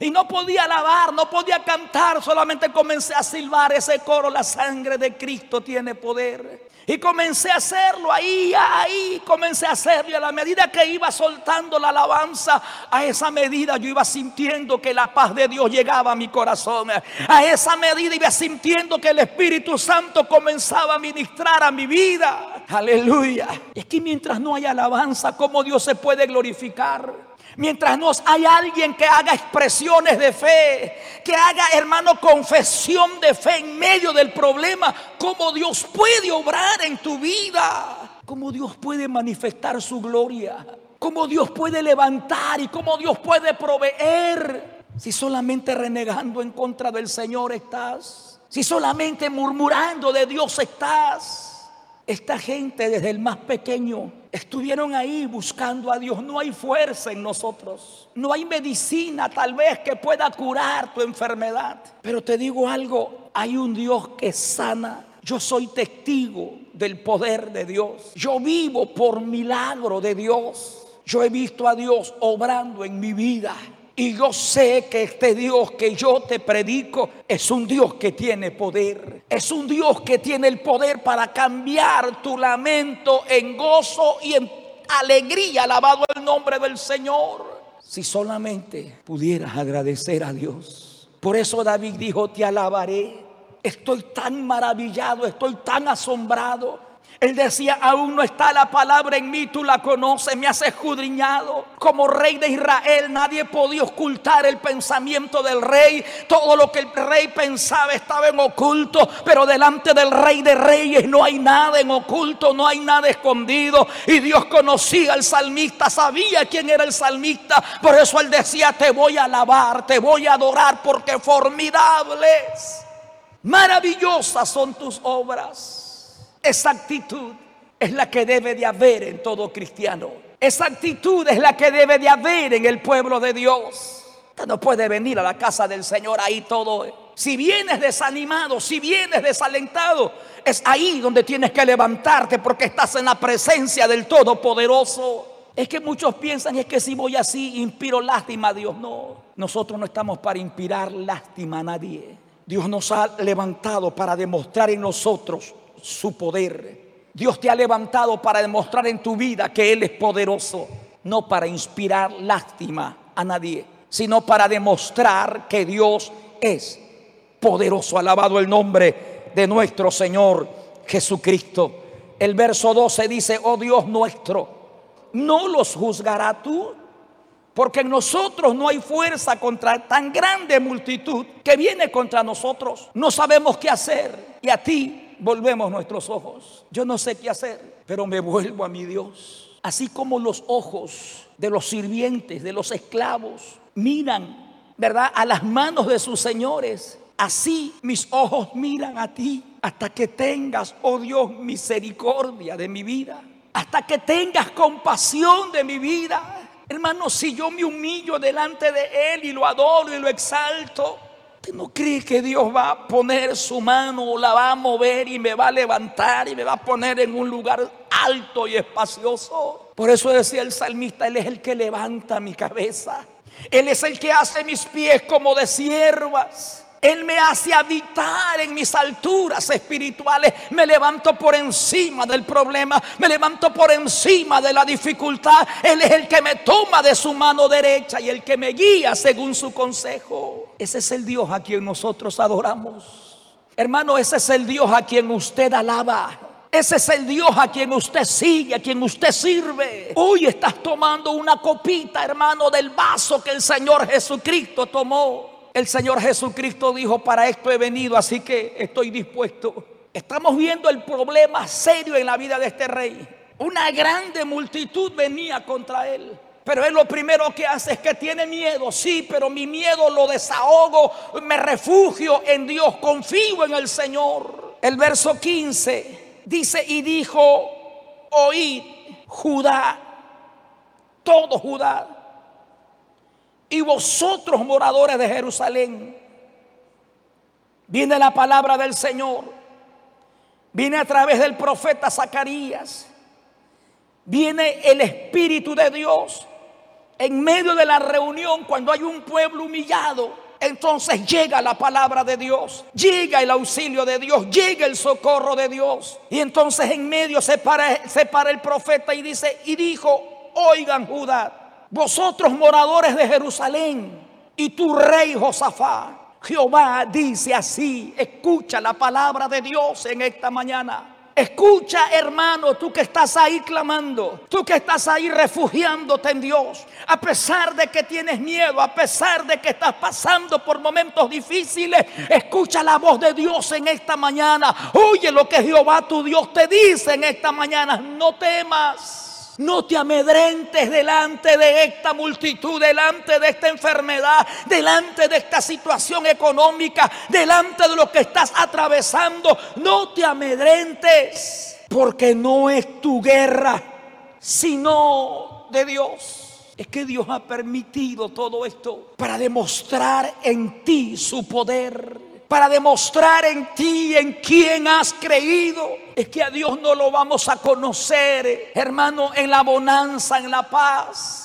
Y no podía alabar, no podía cantar, solamente comencé a silbar ese coro, la sangre de Cristo tiene poder. Y comencé a hacerlo ahí, ahí, comencé a hacerlo. Y a la medida que iba soltando la alabanza, a esa medida yo iba sintiendo que la paz de Dios llegaba a mi corazón. A esa medida iba sintiendo que el Espíritu Santo comenzaba a ministrar a mi vida. Aleluya. Es que mientras no hay alabanza, ¿cómo Dios se puede glorificar? Mientras no hay alguien que haga expresiones de fe, que haga, hermano, confesión de fe en medio del problema, cómo Dios puede obrar en tu vida, cómo Dios puede manifestar su gloria, cómo Dios puede levantar y cómo Dios puede proveer. Si solamente renegando en contra del Señor estás, si solamente murmurando de Dios estás. Esta gente desde el más pequeño estuvieron ahí buscando a Dios. No hay fuerza en nosotros. No hay medicina tal vez que pueda curar tu enfermedad. Pero te digo algo, hay un Dios que sana Yo soy testigo del poder de Dios. Yo vivo por milagro de Dios. Yo he visto a Dios obrando en mi vida. Y yo sé que este Dios que yo te predico es un Dios que tiene poder. Es un Dios que tiene el poder para cambiar tu lamento en gozo y en alegría. Alabado el nombre del Señor. Si solamente pudieras agradecer a Dios. Por eso David dijo, te alabaré. Estoy tan maravillado, estoy tan asombrado él decía, aún no está la palabra en mí, tú la conoces, me has escudriñado. Como rey de Israel, nadie podía ocultar el pensamiento del rey. Todo lo que el rey pensaba estaba en oculto, pero delante del rey de reyes no hay nada en oculto, no hay nada escondido. Y Dios conocía al salmista, sabía quién era el salmista. Por eso él decía, te voy a alabar, te voy a adorar, porque formidables, maravillosas son tus obras. Esa actitud es la que debe de haber en todo cristiano. Esa actitud es la que debe de haber en el pueblo de Dios. Usted no puede venir a la casa del Señor ahí todo. Si vienes desanimado, si vienes desalentado, es ahí donde tienes que levantarte porque estás en la presencia del Todopoderoso. Es que muchos piensan es que si voy así inspiro lástima a Dios. No, nosotros no estamos para inspirar lástima a nadie. Dios nos ha levantado para demostrar en nosotros su poder. Dios te ha levantado para demostrar en tu vida que Él es poderoso, no para inspirar lástima a nadie, sino para demostrar que Dios es poderoso. Alabado el nombre de nuestro Señor Jesucristo. El verso 12 dice, oh Dios nuestro, ¿no los juzgará tú? Porque en nosotros no hay fuerza contra tan grande multitud que viene contra nosotros. No sabemos qué hacer. Y a ti volvemos nuestros ojos. Yo no sé qué hacer, pero me vuelvo a mi Dios. Así como los ojos de los sirvientes, de los esclavos, miran, ¿verdad?, a las manos de sus señores. Así mis ojos miran a ti hasta que tengas, oh Dios, misericordia de mi vida. Hasta que tengas compasión de mi vida. Hermano, si yo me humillo delante de Él y lo adoro y lo exalto, ¿Usted no cree que Dios va a poner su mano o la va a mover y me va a levantar y me va a poner en un lugar alto y espacioso? Por eso decía el salmista, Él es el que levanta mi cabeza. Él es el que hace mis pies como de siervas. Él me hace habitar en mis alturas espirituales. Me levanto por encima del problema. Me levanto por encima de la dificultad. Él es el que me toma de su mano derecha y el que me guía según su consejo. Ese es el Dios a quien nosotros adoramos. Hermano, ese es el Dios a quien usted alaba. Ese es el Dios a quien usted sigue, a quien usted sirve. Hoy estás tomando una copita, hermano, del vaso que el Señor Jesucristo tomó. El Señor Jesucristo dijo, para esto he venido, así que estoy dispuesto. Estamos viendo el problema serio en la vida de este rey. Una grande multitud venía contra él. Pero él lo primero que hace es que tiene miedo, sí, pero mi miedo lo desahogo, me refugio en Dios, confío en el Señor. El verso 15 dice, y dijo, oíd Judá, todo Judá, y vosotros moradores de Jerusalén. Viene la palabra del Señor. Viene a través del profeta Zacarías. Viene el Espíritu de Dios. En medio de la reunión, cuando hay un pueblo humillado, entonces llega la palabra de Dios, llega el auxilio de Dios, llega el socorro de Dios. Y entonces en medio se para, se para el profeta y dice, y dijo, oigan Judá, vosotros moradores de Jerusalén y tu rey Josafá. Jehová dice así, escucha la palabra de Dios en esta mañana. Escucha, hermano, tú que estás ahí clamando, tú que estás ahí refugiándote en Dios, a pesar de que tienes miedo, a pesar de que estás pasando por momentos difíciles, escucha la voz de Dios en esta mañana. Oye lo que Jehová tu Dios te dice en esta mañana, no temas. No te amedrentes delante de esta multitud, delante de esta enfermedad, delante de esta situación económica, delante de lo que estás atravesando. No te amedrentes, porque no es tu guerra, sino de Dios. Es que Dios ha permitido todo esto para demostrar en ti su poder para demostrar en ti en quién has creído. Es que a Dios no lo vamos a conocer, hermano, en la bonanza, en la paz.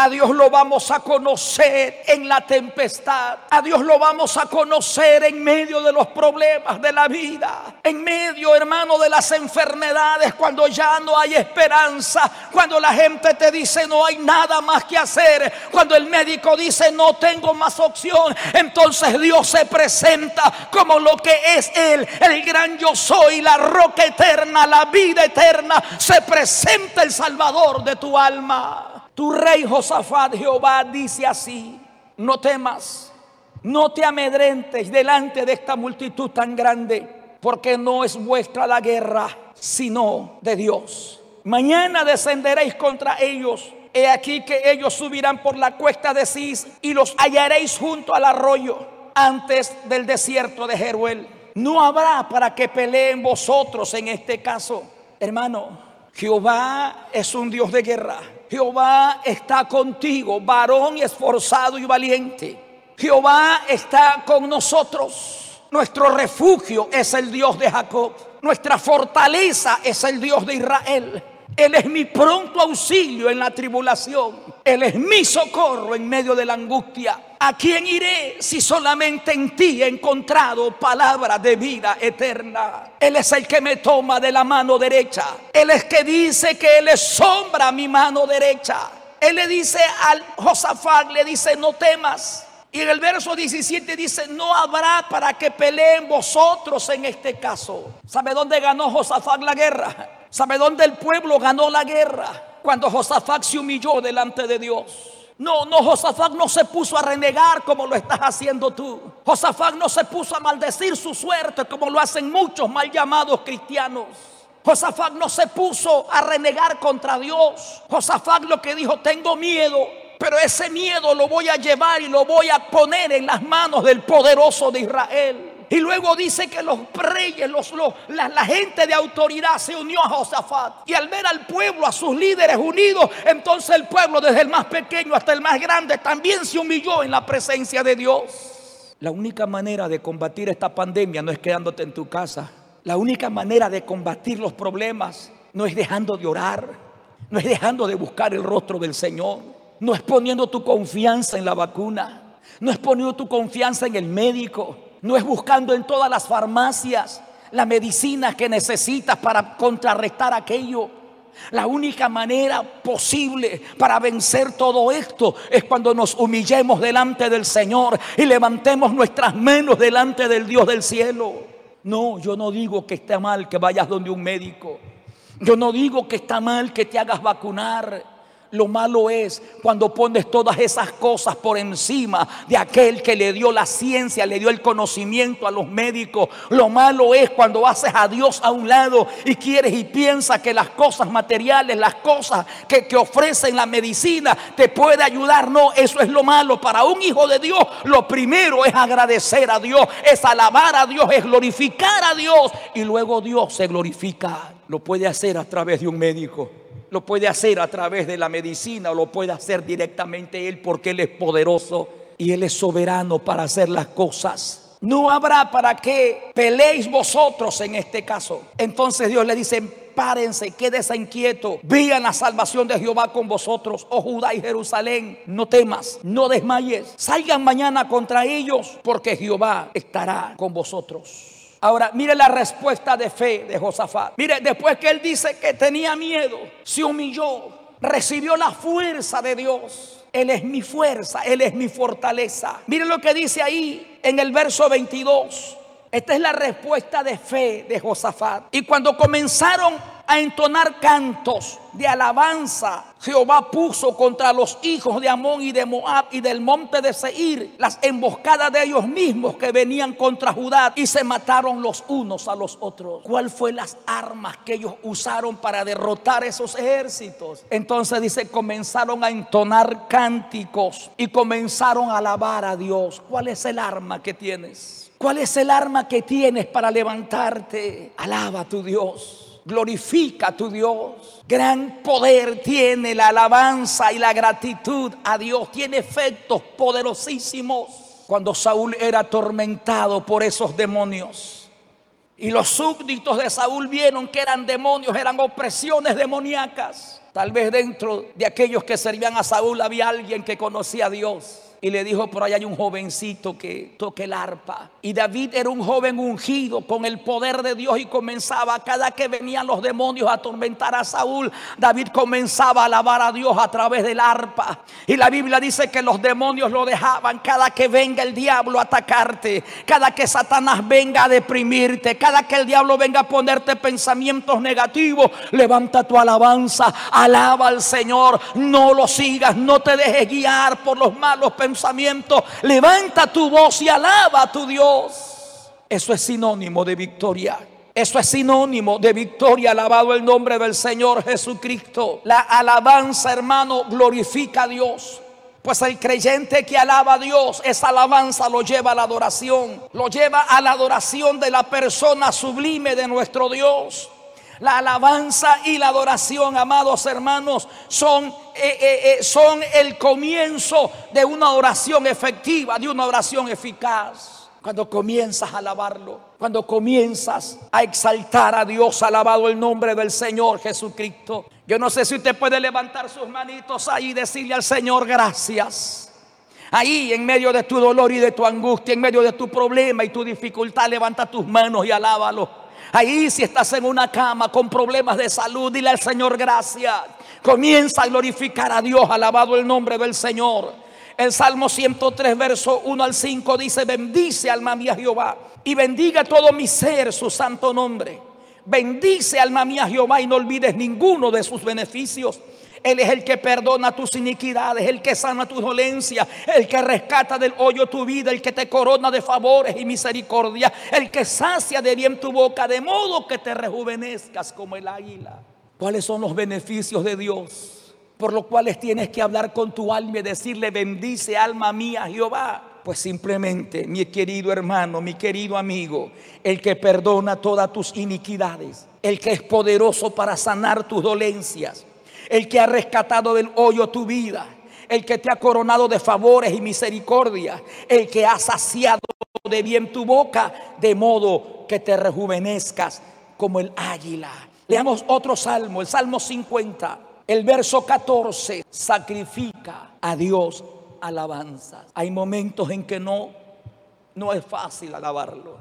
A Dios lo vamos a conocer en la tempestad. A Dios lo vamos a conocer en medio de los problemas de la vida. En medio, hermano, de las enfermedades, cuando ya no hay esperanza. Cuando la gente te dice no hay nada más que hacer. Cuando el médico dice no tengo más opción. Entonces Dios se presenta como lo que es Él. El gran yo soy, la roca eterna, la vida eterna. Se presenta el Salvador de tu alma. Tu rey Josafat Jehová dice así, no temas, no te amedrentes delante de esta multitud tan grande, porque no es vuestra la guerra, sino de Dios. Mañana descenderéis contra ellos. He aquí que ellos subirán por la cuesta de Cis y los hallaréis junto al arroyo antes del desierto de Jeruel. No habrá para que peleen vosotros en este caso. Hermano, Jehová es un Dios de guerra. Jehová está contigo, varón esforzado y valiente. Jehová está con nosotros. Nuestro refugio es el Dios de Jacob. Nuestra fortaleza es el Dios de Israel. Él es mi pronto auxilio en la tribulación. Él es mi socorro en medio de la angustia. ¿A quién iré si solamente en ti he encontrado palabra de vida eterna? Él es el que me toma de la mano derecha. Él es que dice que Él es sombra a mi mano derecha. Él le dice al Josafat, le dice, no temas. Y en el verso 17 dice, no habrá para que peleen vosotros en este caso. ¿Sabe dónde ganó Josafat la guerra? ¿Sabe dónde el pueblo ganó la guerra? Cuando Josafat se humilló delante de Dios. No, no, Josafat no se puso a renegar como lo estás haciendo tú. Josafat no se puso a maldecir su suerte como lo hacen muchos mal llamados cristianos. Josafat no se puso a renegar contra Dios. Josafat lo que dijo, tengo miedo, pero ese miedo lo voy a llevar y lo voy a poner en las manos del poderoso de Israel. Y luego dice que los reyes, los, la, la, gente de autoridad se unió a Josafat. Y al ver al pueblo, a sus líderes unidos, entonces el pueblo, desde el más pequeño hasta el más grande, también se humilló en la presencia de Dios. La única manera de combatir esta pandemia no es quedándote en tu casa. La única manera de combatir los problemas no es dejando de orar, no es dejando de buscar el rostro del Señor, no es poniendo tu confianza en la vacuna, no es poniendo tu confianza en el médico, no es buscando en todas las farmacias la medicina que necesitas para contrarrestar aquello. La única manera posible para vencer todo esto es cuando nos humillemos delante del Señor y levantemos nuestras manos delante del Dios del cielo. No, yo no digo que esté mal que vayas donde un médico. Yo no digo que está mal que te hagas vacunar. Lo malo es cuando pones todas esas cosas por encima de aquel que le dio la ciencia, le dio el conocimiento a los médicos. Lo malo es cuando haces a Dios a un lado y quieres y piensas que las cosas materiales, las cosas que, que ofrecen la medicina te puede ayudar. No, eso es lo malo. Para un hijo de Dios, lo primero es agradecer a Dios, es alabar a Dios, es glorificar a Dios. Y luego Dios se glorifica. Lo puede hacer a través de un médico. Lo puede hacer a través de la medicina o lo puede hacer directamente Él porque Él es poderoso y Él es soberano para hacer las cosas. No habrá para que peleéis vosotros en este caso. Entonces Dios le dice, párense, quédese inquieto, vean la salvación de Jehová con vosotros, oh Judá y Jerusalén, no temas, no desmayes, salgan mañana contra ellos, porque Jehová estará con vosotros. Ahora, mire la respuesta de fe de Josafat. Mire, después que él dice que tenía miedo, se humilló, recibió la fuerza de Dios. Él es mi fuerza, Él es mi fortaleza. Mire lo que dice ahí en el verso 22. Esta es la respuesta de fe de Josafat. Y cuando comenzaron a entonar cantos de alabanza, Jehová puso contra los hijos de Amón y de Moab y del monte de Seir las emboscadas de ellos mismos que venían contra Judá y se mataron los unos a los otros. ¿Cuál fue las armas que ellos usaron para derrotar esos ejércitos? Entonces dice, comenzaron a entonar cánticos y comenzaron a alabar a Dios. ¿Cuál es el arma que tienes? ¿Cuál es el arma que tienes para levantarte? Alaba a tu Dios. Glorifica a tu Dios. Gran poder tiene la alabanza y la gratitud a Dios. Tiene efectos poderosísimos. cuando Saúl era atormentado por esos demonios. Y los súbditos de Saúl vieron que eran demonios, eran opresiones demoníacas. Tal vez dentro de aquellos que servían a Saúl había alguien que conocía a Dios y le dijo, por ahí hay un jovencito que toque el arpa. Y David era un joven ungido con el poder de Dios y comenzaba, cada que venían los demonios a atormentar a Saúl, David comenzaba a alabar a Dios a través del arpa. Y la Biblia dice que los demonios lo dejaban cada que venga el diablo a atacarte, cada que Satanás venga a deprimirte, cada que el diablo venga a ponerte pensamientos negativos, levanta tu alabanza, alaba al Señor, no lo sigas, no te dejes guiar por los malos pensamientos levanta tu voz y alaba a tu Dios. Eso es sinónimo de victoria. Eso es sinónimo de victoria. Alabado el nombre del Señor Jesucristo. La alabanza, hermano, glorifica a Dios. Pues el creyente que alaba a Dios, esa alabanza lo lleva a la adoración. Lo lleva a la adoración de la persona sublime de nuestro Dios. La alabanza y la adoración, amados hermanos, son, eh, eh, eh, son el comienzo de una oración efectiva, de una oración eficaz. Cuando comienzas a alabarlo, cuando comienzas a exaltar a Dios, alabado el nombre del Señor Jesucristo. Yo no sé si usted puede levantar sus manitos ahí y decirle al Señor gracias. Ahí en medio de tu dolor y de tu angustia, en medio de tu problema y tu dificultad, levanta tus manos y alábalo. Ahí si estás en una cama con problemas de salud, dile al Señor gracias. Comienza a glorificar a Dios, alabado el nombre del Señor. El Salmo 103, verso 1 al 5 dice, bendice alma mía Jehová y bendiga todo mi ser su santo nombre. Bendice alma mía Jehová y no olvides ninguno de sus beneficios él es el que perdona tus iniquidades, el que sana tu dolencia, el que rescata del hoyo tu vida, el que te corona de favores y misericordia, el que sacia de bien tu boca, de modo que te rejuvenezcas como el águila. ¿Cuáles son los beneficios de Dios? Por los cuales tienes que hablar con tu alma y decirle, bendice alma mía Jehová. Pues simplemente, mi querido hermano, mi querido amigo, el que perdona todas tus iniquidades, el que es poderoso para sanar tus dolencias, el que ha rescatado del hoyo tu vida, el que te ha coronado de favores y misericordia, el que ha saciado de bien tu boca, de modo que te rejuvenezcas como el águila. Leamos otro salmo, el Salmo 50, el verso 14, sacrifica a Dios alabanza. Hay momentos en que no, no es fácil alabarlo.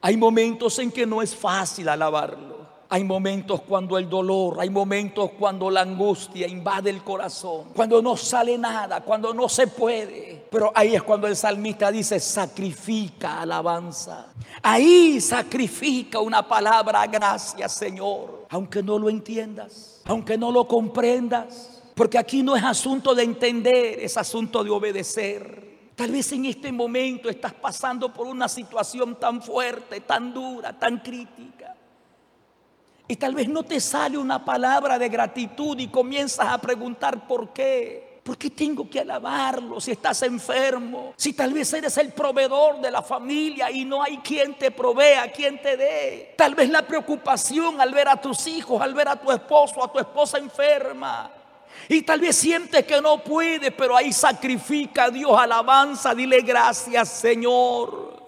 Hay momentos en que no es fácil alabarlo. Hay momentos cuando el dolor, hay momentos cuando la angustia invade el corazón, cuando no sale nada, cuando no se puede. Pero ahí es cuando el salmista dice, sacrifica alabanza. Ahí sacrifica una palabra, gracias Señor, aunque no lo entiendas, aunque no lo comprendas. Porque aquí no es asunto de entender, es asunto de obedecer. Tal vez en este momento estás pasando por una situación tan fuerte, tan dura, tan crítica. Y tal vez no te sale una palabra de gratitud y comienzas a preguntar por qué. ¿Por qué tengo que alabarlo si estás enfermo? Si tal vez eres el proveedor de la familia y no hay quien te provea, quien te dé. Tal vez la preocupación al ver a tus hijos, al ver a tu esposo, a tu esposa enferma. Y tal vez sientes que no puede, pero ahí sacrifica a Dios alabanza. Dile gracias Señor.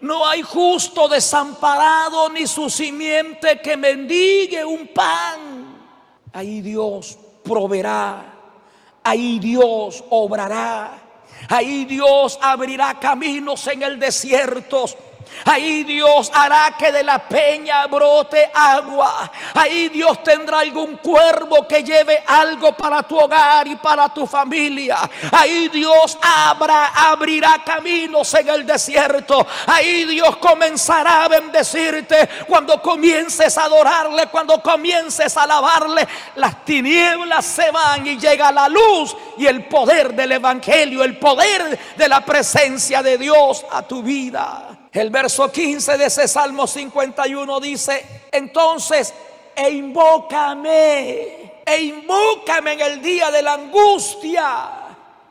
No hay justo desamparado ni su simiente que mendigue un pan. Ahí Dios proveerá. Ahí Dios obrará. Ahí Dios abrirá caminos en el desierto Ahí Dios hará que de la peña brote agua. Ahí Dios tendrá algún cuervo que lleve algo para tu hogar y para tu familia. Ahí Dios abrirá caminos en el desierto. Ahí Dios comenzará a bendecirte cuando comiences a adorarle, cuando comiences a alabarle. Las tinieblas se van y llega la luz y el poder del evangelio, el poder de la presencia de Dios a tu vida. El verso 15 de ese Salmo 51 dice, entonces, e invócame, e invócame en el día de la angustia.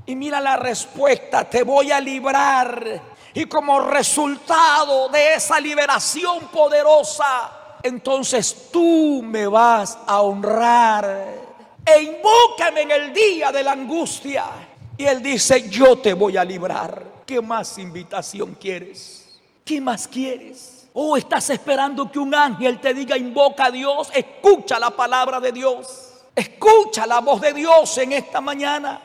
Y mira la respuesta, te voy a librar. Y como resultado de esa liberación poderosa, entonces tú me vas a honrar. E invócame en el día de la angustia. Y Él dice, yo te voy a librar. ¿Qué más invitación quieres? ¿Qué más quieres? ¿O oh, estás esperando que un ángel te diga, invoca a Dios? Escucha la palabra de Dios. Escucha la voz de Dios en esta mañana.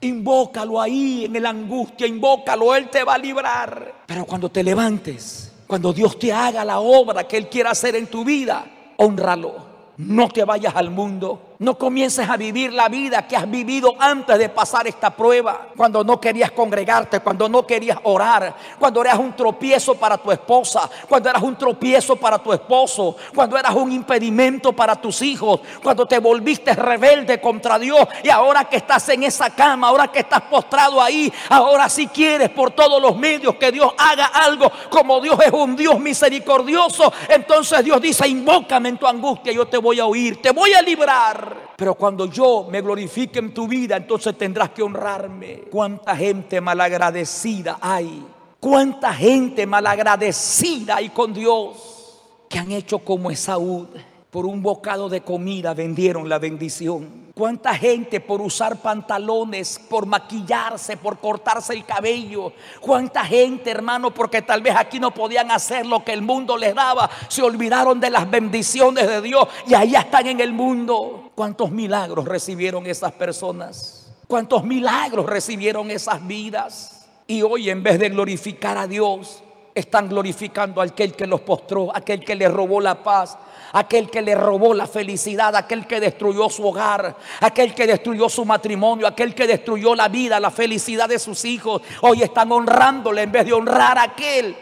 Invócalo ahí en la angustia, invócalo, Él te va a librar. Pero cuando te levantes, cuando Dios te haga la obra que Él quiera hacer en tu vida, honralo. No te vayas al mundo. No comiences a vivir la vida que has vivido antes de pasar esta prueba. Cuando no querías congregarte, cuando no querías orar, cuando eras un tropiezo para tu esposa, cuando eras un tropiezo para tu esposo, cuando eras un impedimento para tus hijos, cuando te volviste rebelde contra Dios y ahora que estás en esa cama, ahora que estás postrado ahí, ahora si quieres por todos los medios que Dios haga algo, como Dios es un Dios misericordioso, entonces Dios dice, invócame en tu angustia, yo te voy a oír, te voy a librar. Pero cuando yo me glorifique en tu vida, entonces tendrás que honrarme. ¿Cuánta gente malagradecida hay? ¿Cuánta gente malagradecida hay con Dios? Que han hecho como Esaú. Por un bocado de comida vendieron la bendición. ¿Cuánta gente por usar pantalones, por maquillarse, por cortarse el cabello? ¿Cuánta gente, hermano, porque tal vez aquí no podían hacer lo que el mundo les daba? Se olvidaron de las bendiciones de Dios y ahí están en el mundo. ¿Cuántos milagros recibieron esas personas? ¿Cuántos milagros recibieron esas vidas? Y hoy en vez de glorificar a Dios, están glorificando a aquel que los postró, aquel que les robó la paz, aquel que le robó la felicidad, aquel que destruyó su hogar, aquel que destruyó su matrimonio, aquel que destruyó la vida, la felicidad de sus hijos. Hoy están honrándole en vez de honrar a aquel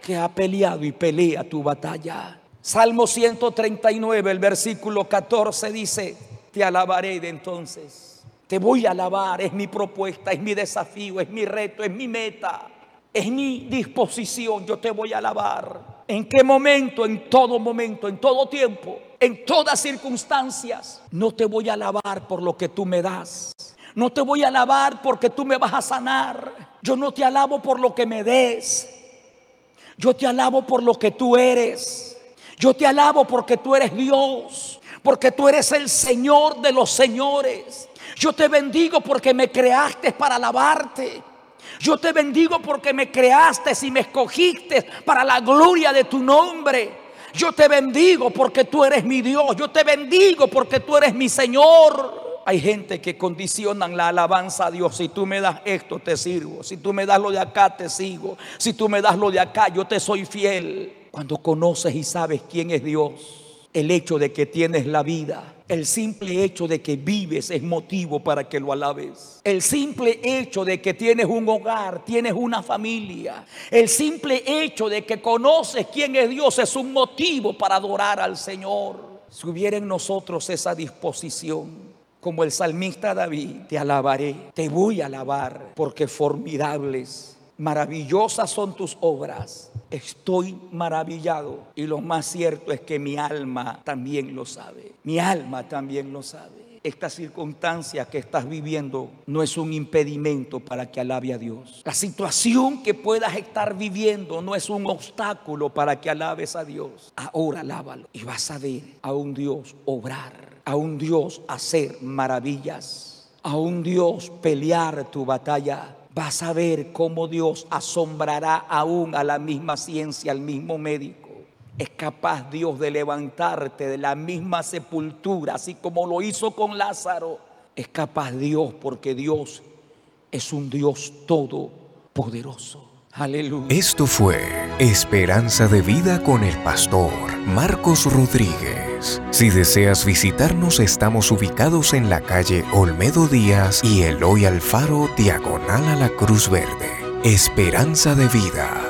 que ha peleado y pelea tu batalla. Salmo 139, el versículo 14 dice, te alabaré de entonces. Te voy a alabar, es mi propuesta, es mi desafío, es mi reto, es mi meta, es mi disposición, yo te voy a alabar. ¿En qué momento? En todo momento, en todo tiempo, en todas circunstancias. No te voy a alabar por lo que tú me das. No te voy a alabar porque tú me vas a sanar. Yo no te alabo por lo que me des. Yo te alabo por lo que tú eres. Yo te alabo porque tú eres Dios. Porque tú eres el Señor de los señores. Yo te bendigo porque me creaste para alabarte. Yo te bendigo porque me creaste y me escogiste para la gloria de tu nombre. Yo te bendigo porque tú eres mi Dios. Yo te bendigo porque tú eres mi Señor. Hay gente que condicionan la alabanza a Dios. Si tú me das esto, te sirvo. Si tú me das lo de acá, te sigo. Si tú me das lo de acá, yo te soy fiel. Cuando conoces y sabes quién es Dios el hecho de que tienes la vida, el simple hecho de que vives es motivo para que lo alabes. El simple hecho de que tienes un hogar, tienes una familia, el simple hecho de que conoces quién es Dios es un motivo para adorar al Señor. Si hubiera en nosotros esa disposición, como el salmista David, te alabaré, te voy a alabar, porque formidables, maravillosas son tus obras estoy maravillado. Y lo más cierto es que mi alma también lo sabe. Mi alma también lo sabe. Esta circunstancia que estás viviendo no es un impedimento para que alabe a Dios. La situación que puedas estar viviendo no es un obstáculo para que alabes a Dios. Ahora alábalo y vas a ver a un Dios obrar, a un Dios hacer maravillas, a un Dios pelear tu batalla vas a ver cómo Dios asombrará aún a la misma ciencia, al mismo médico. Es capaz Dios de levantarte de la misma sepultura, así como lo hizo con Lázaro. Es capaz Dios porque Dios es un Dios todopoderoso. Aleluya. Esto fue Esperanza de Vida con el pastor Marcos Rodríguez. Si deseas visitarnos, estamos ubicados en la calle Olmedo Díaz y Eloy Alfaro, diagonal a la Cruz Verde. Esperanza de Vida.